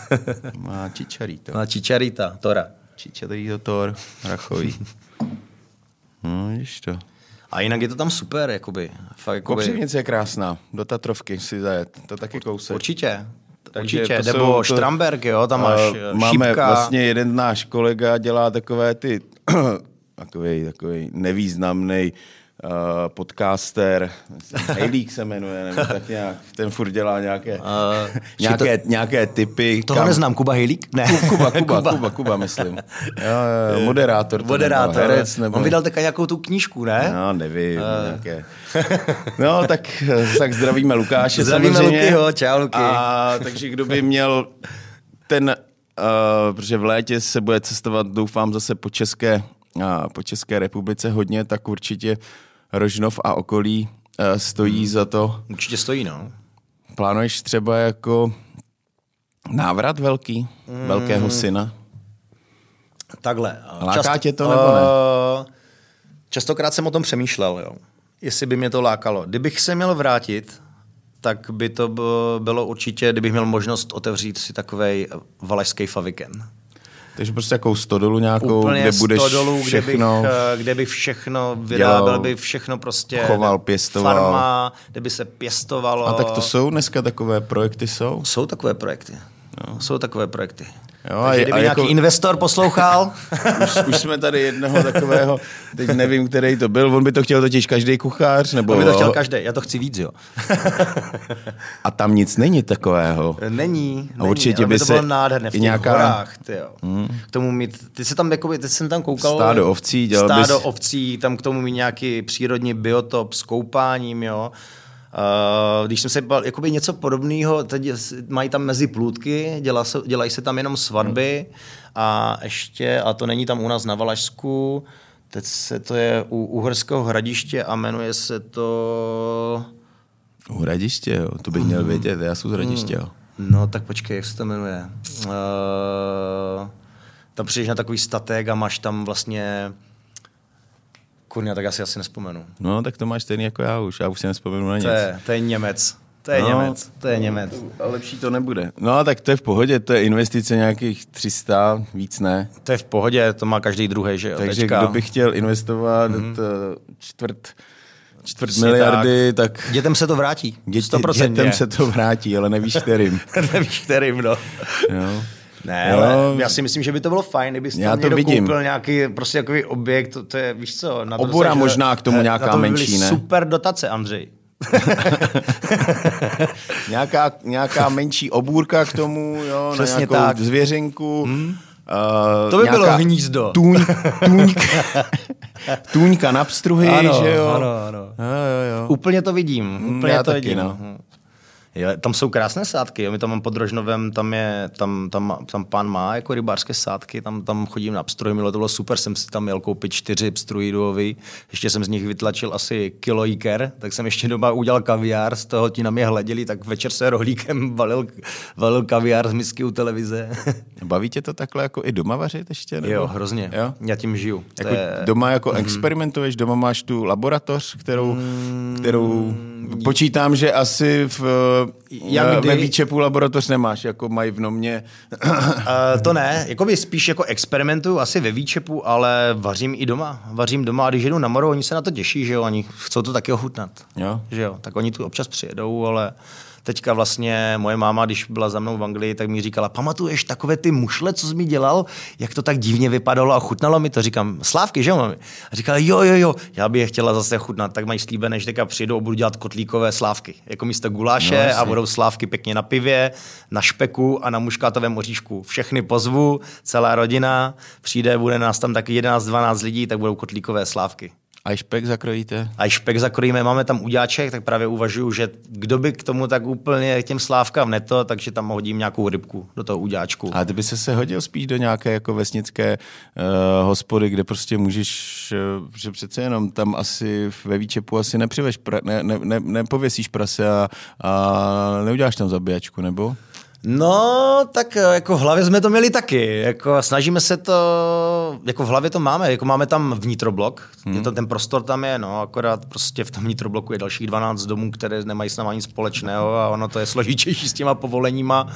má čičarita. Má čičarita, Tora. Čičatý to Thor, Rachový. No, víš to. A jinak je to tam super, jakoby. Fakt, jakoby Kopřivnice je krásná, do Tatrovky si zajet, to taky kousek. určitě. Takže určitě. to Nebo jsou- to- Štramberg, jo, tam máš uh, Máme šípka. vlastně jeden náš kolega dělá takové ty takový, takový nevýznamný uh, podcaster, Hejlík se jmenuje, nebo tak nějak, ten furt dělá nějaké, uh, nějaké, nějaké typy. Toho neznám, Kuba Hejlík? Ne. Kuba, Kuba, Kuba, Kuba, myslím. Jo, jo, jo, moderátor. to Moderátor. nebo herec, nebo... On vydal taky nějakou tu knížku, ne? No, nevím, uh. nějaké. No, tak, tak zdravíme Lukáše Zdravíme samozřejmě. Lukyho, čau, Luky. A, takže kdo by měl ten, uh, protože v létě se bude cestovat, doufám, zase po České, po České republice hodně, tak určitě Rožnov a okolí uh, stojí Hmm. za to. Určitě stojí, no. Plánuješ třeba jako návrat velký, Hmm. velkého syna? Takhle. Láká tě to, nebo ne? eh, Častokrát jsem o tom přemýšlel, jo. Jestli by mě to lákalo. Kdybych se měl vrátit, tak by to bylo určitě, kdybych měl možnost otevřít si takový valašský faviken. Takže prostě jakou stodolu nějakou, Úplně kde budeš stodolu, všechno... kde, bych, eh, kde bych všechno vyráběl, dělal, by všechno prostě... choval, pěstoval. Farma, kde by se pěstovalo. A tak to jsou dneska takové projekty, jsou? Jsou takové projekty. No. Jsou takové projekty. Jo, a Takže kdyby a nějaký jako- investor poslouchal, Už, už jsme tady jednoho takového, teď nevím, který to byl, on by to chtěl totiž každý kuchař, nebo... to by to chtěl každý. Já to chci víc, jo. A tam nic není takového. Není, není A určitě ale by to se bylo nádherné v těch nějaká- horách, ty jo. Hmm. K tomu mít, ty se tam, jakoby, teď jsem tam koukal. Stádo ovcí, dělal Stádo bys- ovcí, tam k tomu mít nějaký přírodní biotop s koupáním, jo. Uh, když jsem se bal, jakoby něco podobného, teď mají tam mezi plůdky, dělá se, dělají se tam jenom svatby a ještě, a to není tam u nás na Valašsku, teď se to je u Uherského hradiště a jmenuje se to... U Hradiště, jo, to bych měl vědět, já jsem z Hradiště, jo. No, tak počkej, jak se to jmenuje. Uh, tam přijdeš na takový statek a máš tam vlastně... Kurňa, tak já si asi nespomenu. No, tak to máš stejný jako já už, já už si nespomenu na nic. To je, to je Němec. To je No. Němec. To je Němec. A lepší to nebude. No, tak to je v pohodě, to je investice nějakých 300, víc ne. To je v pohodě, to má každý druhý, že jo? Takže teďka. kdo by chtěl investovat mm-hmm. čtvrt, čtvrt Přesně miliardy, tak, tak Dětem se to vrátí. děti, 100%. dětem se to vrátí, ale nevíš kterým. Nevíš, kterým, no. Jo. Ne, Jo. ale já si myslím, že by to bylo fajn, kdybyste Já tam to vidím. koupil nějaký prostě takový objekt, to, to je, víš co, na to Obora dosažuje- možná k tomu na nějaká to by menší, ne? super dotace, Andřej. nějaká, nějaká menší obůrka k tomu, jo, Přesně na nějakou tak. zvěřinku. Hmm. Uh, To by bylo hnízdo. Tůň, tůňka, tůňka na pstruhy, Ano, že jo? ano, ano. Jo, jo, jo. Úplně to vidím. Úplně já to taky, vidím. no. Jo, tam jsou krásné sádky, jo. my tam mám pod Rožnovem, tam, je, tam, tam, tam pán má jako rybářské sádky, tam, tam chodím na pstruhy, milo to bylo super, jsem si tam měl koupit čtyři pstruhy duhový, ještě jsem z nich vytlačil asi kilo jíker, tak jsem ještě doma udělal kaviár, z toho ti na mě hleděli, tak večer se rohlíkem valil, valil kaviár z misky u televize. Baví tě to takhle jako i doma vařit ještě? Nebo? jo, hrozně, Jo? já tím žiju. Jako je- Doma jako mm. experimentuješ, doma máš tu laboratoř, kterou, kterou počítám, že asi v, Jak kdy? ve výčepu laboratoř nemáš, jako mají v Nomě. Uh, to ne, jakoby spíš jako experimentuju asi ve výčepu, ale vařím i doma. Vařím doma a když jedu na moru, oni se na to těší, že jo, oni chcou to taky ochutnat. Jo. Že jo, tak oni tu občas přijedou, ale teďka vlastně moje máma, když byla za mnou v Anglii, tak mi říkala, pamatuješ takové ty mušle, co jsi mi dělal, jak to tak divně vypadalo a chutnalo mi to, říkám, slávky, že mami? A říkala, jo, jo, jo, já bych je chtěla zase chutnat, tak mají slíbené, že teďka přijdou a budu dělat kotlíkové slávky, jako místo guláše No, a budou slávky pěkně na pivě, na špeku a na muškátovém oříšku. Všechny pozvu, celá rodina, přijde, bude nás tam taky 11-12 lidí, tak budou kotlíkové slávky. A i špek zakrojíte? A i špek zakrojíme, máme tam uděláček, tak právě uvažuju, že kdo by k tomu tak úplně těm slávkám neto, takže tam hodím nějakou rybku do toho uděláčku. A ty by se se hodil spíš do nějaké jako vesnické uh, hospody, kde prostě můžeš, uh, že přece jenom tam asi ve výčepu asi nepřiveš, pra, ne, ne, ne, nepověsíš prase a, a neuděláš tam zabíjačku, nebo? No, tak eh, jako v hlavě jsme to měli taky. Jako snažíme se to, jako v hlavě to máme, jako máme tam vnitroblok, hmm. je to, ten prostor tam je, no, akorát prostě v tom vnitrobloku je dalších 12 domů, které nemají s náma nic společného a ono to je složitější s těma povoleníma.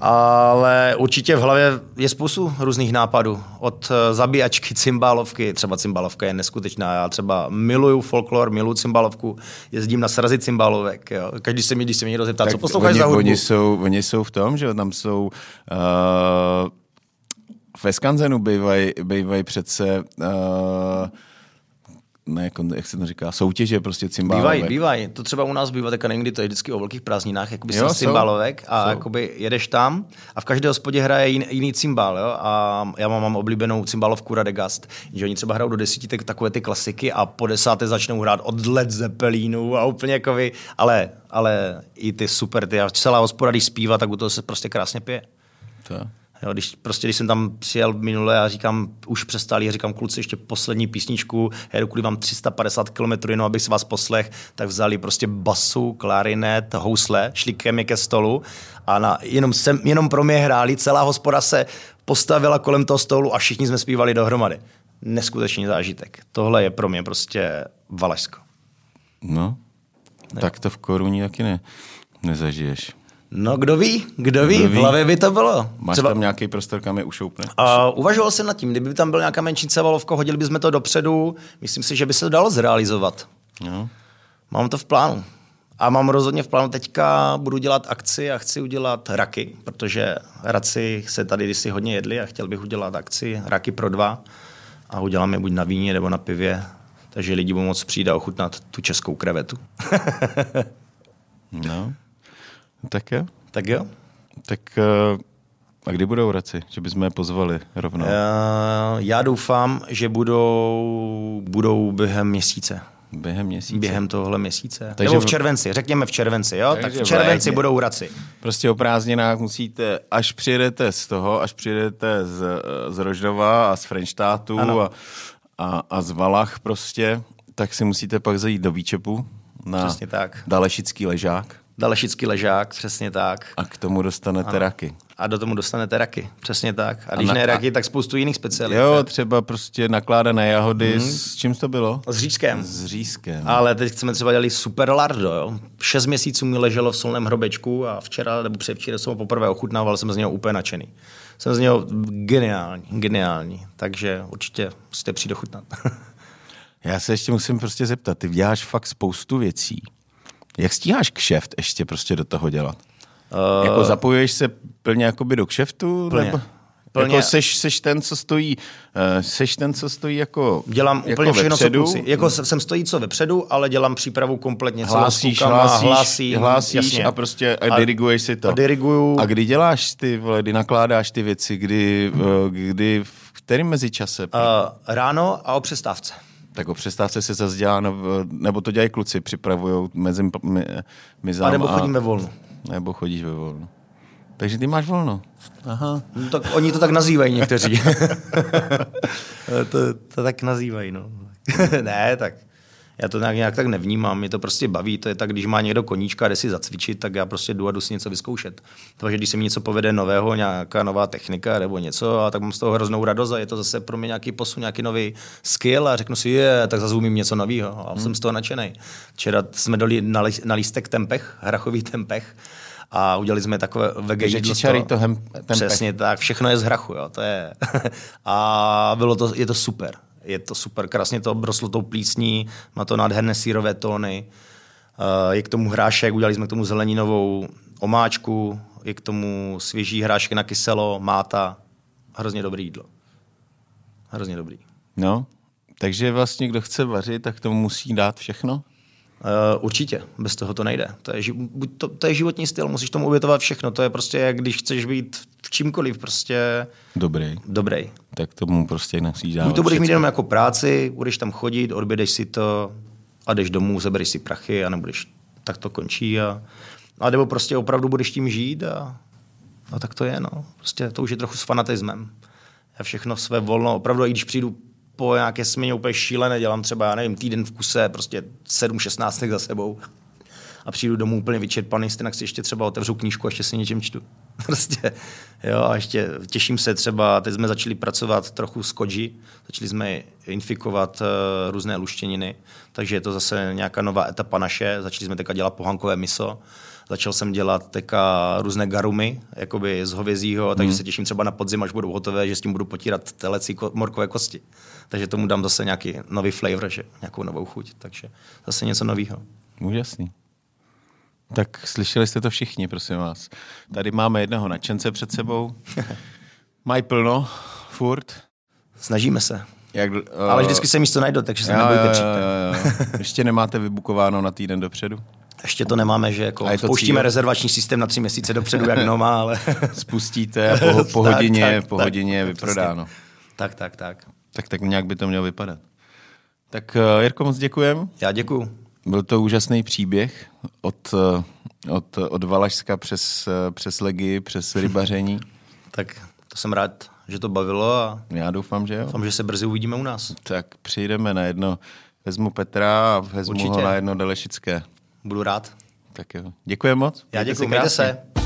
Ale určitě v hlavě je spoustu různých nápadů. Od eh, zabíjačky, cymbálovky, třeba cymbálovka je neskutečná. Já třeba miluju folklor, miluju cymbálovku, jezdím na srazy cymbálovek. Jo. Každý se mi, když se mě někdo zeptá, co posloucháš oni, za hudbu? Oni jsou, oni jsou v tom, že tam jsou... Uh, ve Skanzenu bývají bývaj přece uh, ne, jak se to říká, soutěže prostě cymbálovek. Bývají, bývají. To třeba u nás bývá, tak někdy to je vždycky o velkých prázdninách, jakoby jo, cymbálovek a jsou. jakoby jedeš tam a v každé hospodě hraje jiný, jiný cymbál, jo? a já mám, mám oblíbenou cymbálovku Radegast, že oni třeba hrajou do desíti tak, takové ty klasiky a po desáté začnou hrát od Led Zeppelinu a úplně jako vy, ale, ale i ty super, ty a celá hospoda, když zpívá, tak u toho se prostě krásně pije. To. Jo, když, prostě, když jsem tam přijel minule a říkám, už přestali, říkám kluci, ještě poslední písničku, jedu kvůli vám 350 km, jenom abych si vás poslech, tak vzali prostě basu, klarinet, housle, šli ke mě ke stolu a na, jenom, sem, jenom pro mě hráli, celá hospoda se postavila kolem toho stolu a všichni jsme zpívali dohromady. Neskutečný zážitek. Tohle je pro mě prostě Valašsko. No, ne. tak to v koruní taky ne, nezažiješ. No, kdo ví, kdo ví, kdo ví? v hlavě by to bylo. Máš Třeba... tam nějaký prostor, kam je ušoupne? Uh, uvažoval jsem nad tím, kdyby tam byl nějaká menší cevalovka, hodili bychom to dopředu, myslím si, že by se to dalo zrealizovat. No. Mám to v plánu. A mám rozhodně v plánu teďka, budu dělat akci a chci udělat raky, protože raci se tady kdysi hodně jedli a chtěl bych udělat akci raky pro dva a udělám je buď na víně nebo na pivě, takže lidi budou moc přijít a ochutnat tu českou krevetu. no. Tak jo. Tak jo. Tak uh, a kdy budou raci? Že bychom je pozvali rovnou? Uh, já doufám, že budou, budou během měsíce. Během měsíce? Během tohle měsíce. Takže Nebo v červenci, řekněme v červenci, jo? Tak v červenci v budou raci. Prostě o prázdninách musíte, až přijedete z toho, až přijedete z, z Roždova a z Frenštátu a, a, a z Valach prostě, tak si musíte pak zajít do Výčepu na Přesně tak. Dalešický ležák. Dalešický ležák, přesně tak. A k tomu dostanete ano. raky. A do tomu dostanete raky, přesně tak. A když a na, ne raky, tak spoustu jiných specialit. Jo, třeba prostě nakládané jahody. Mm. S čím to bylo? S řízkem. S řízkem. Ale teď jsme třeba dělali super lardo. Jo. Šest měsíců mi leželo v solném hrobečku a včera nebo předvčera jsem ho poprvé ochutnával, jsem z něho úplně nadšený. Jsem z něho geniální, geniální. Takže určitě musíte přijít ochutnat. Já se ještě musím prostě zeptat, ty děláš fakt spoustu věcí jak stíháš kšeft ještě prostě do toho dělat? Uh, jako zapojuješ se plně jakoby do kšeftu? Plně. Nebo? Plně. Jako seš, seš ten, co stojí, uh, seš ten, co stojí jako Dělám jako úplně všechno, co kluci. Jako jsem stojí co vepředu, ale dělám přípravu kompletně hlásíš, celou hlásíš, hlásím, hlásíš jasně. a prostě a diriguješ si to. A diriguju. A kdy děláš ty, vole, kdy nakládáš ty věci, kdy, uh, kdy v kterým mezičase? Uh, ráno a o přestávce. Tak o přestávce se zase dělá, nebo to dělají kluci, připravují mezi mizám. A nebo chodím ve volnu. Nebo chodíš ve volnu. Takže ty máš volno. Aha. No, tak oni to tak nazývají někteří. to, to tak nazývají, no. ne, tak já to nějak, nějak tak nevnímám, mě to prostě baví. To je tak, když má někdo koníčka, jde si zacvičit, tak já prostě jdu a jdu si něco vyzkoušet. Takže když se mi něco povede nového, nějaká nová technika nebo něco, a tak mám z toho hroznou radost a je to zase pro mě nějaký posun, nějaký nový skill a řeknu si, je, tak zase umím něco nového a hmm. jsem z toho nadšený. Včera jsme dali na, li, na lístek tempech, hrachový tempech, a udělali jsme takové vege jídlo. to hem, Přesně tak, všechno je z hrachu, jo, to je. a bylo to, je to super je to super, krásně to obroslo tou plísní, má to nádherné sírové tóny. Eh, je k tomu hrášek, udělali jsme k tomu zeleninovou omáčku, je k tomu svěží hrášek na kyselo, máta. Hrozně dobrý jídlo. Hrozně dobrý. No, takže vlastně kdo chce vařit, tak tomu musí dát všechno? Uh, určitě, bez toho to nejde. To je, to, to je životní styl, musíš tomu obětovat všechno. To je prostě, jak když chceš být v čímkoliv prostě... Dobrý. Dobrý. Tak tomu prostě musíš dát. Buď to budeš mít jenom jako práci, budeš tam chodit, odbědeš si to a jdeš domů, zebereš si prachy a nebudeš, tak to končí. A, a nebo prostě opravdu budeš tím žít a, a tak to je. No. Prostě to už je trochu s fanatismem. Já všechno své volno, opravdu, i když přijdu po nějaké směně úplně šílené, dělám třeba, já nevím, týden v kuse, prostě 7-16 za sebou a přijdu domů úplně vyčerpaný, stejně si ještě třeba otevřu knížku a ještě si něčem čtu. prostě, jo, a ještě těším se třeba, teď jsme začali pracovat trochu s koji, začali jsme infikovat uh, různé luštěniny, takže je to zase nějaká nová etapa naše, začali jsme teďka dělat pohankové miso Začal jsem dělat teďka různé garumy, jakoby z hovězího, takže se těším třeba na podzim, až budou hotové, že s tím budu potírat telecí ko- morkové kosti. Takže tomu dám zase nějaký nový flavor, že nějakou novou chuť, takže zase něco nového. Úžasný. Tak slyšeli jste to všichni, prosím vás. Tady máme jednoho nadšence před sebou. Mají plno, furt. Snažíme se. Jak, uh, Ale vždycky se místo najde, takže se nebojte přijít. jo, jo. Ještě nemáte vybukováno na týden dopředu? Ještě to nemáme, že jako A je to pouštíme cíl? rezervační systém na tři měsíce dopředu, jak Noma, ale... Spustíte a po, po Tak, hodině, tak, po tak, hodině je vyprodáno. tak, tak, tak. Tak, tak nějak by to mělo vypadat. Tak uh, Jirko, moc děkujem. Já děkuju. Byl to úžasný příběh od, eh, od, od Valašska přes, eh, přes legy, přes rybaření. Tak to jsem rád, že to bavilo a Já doufám, že jo. doufám, že se brzy uvidíme u nás. Tak přijdeme na jedno, vezmu Petra a vezmu Určitě. ho na jedno Delešické. Budu rád. Tak jo. Děkuji moc. Já Mějte děkuji, se mějte krásně. se.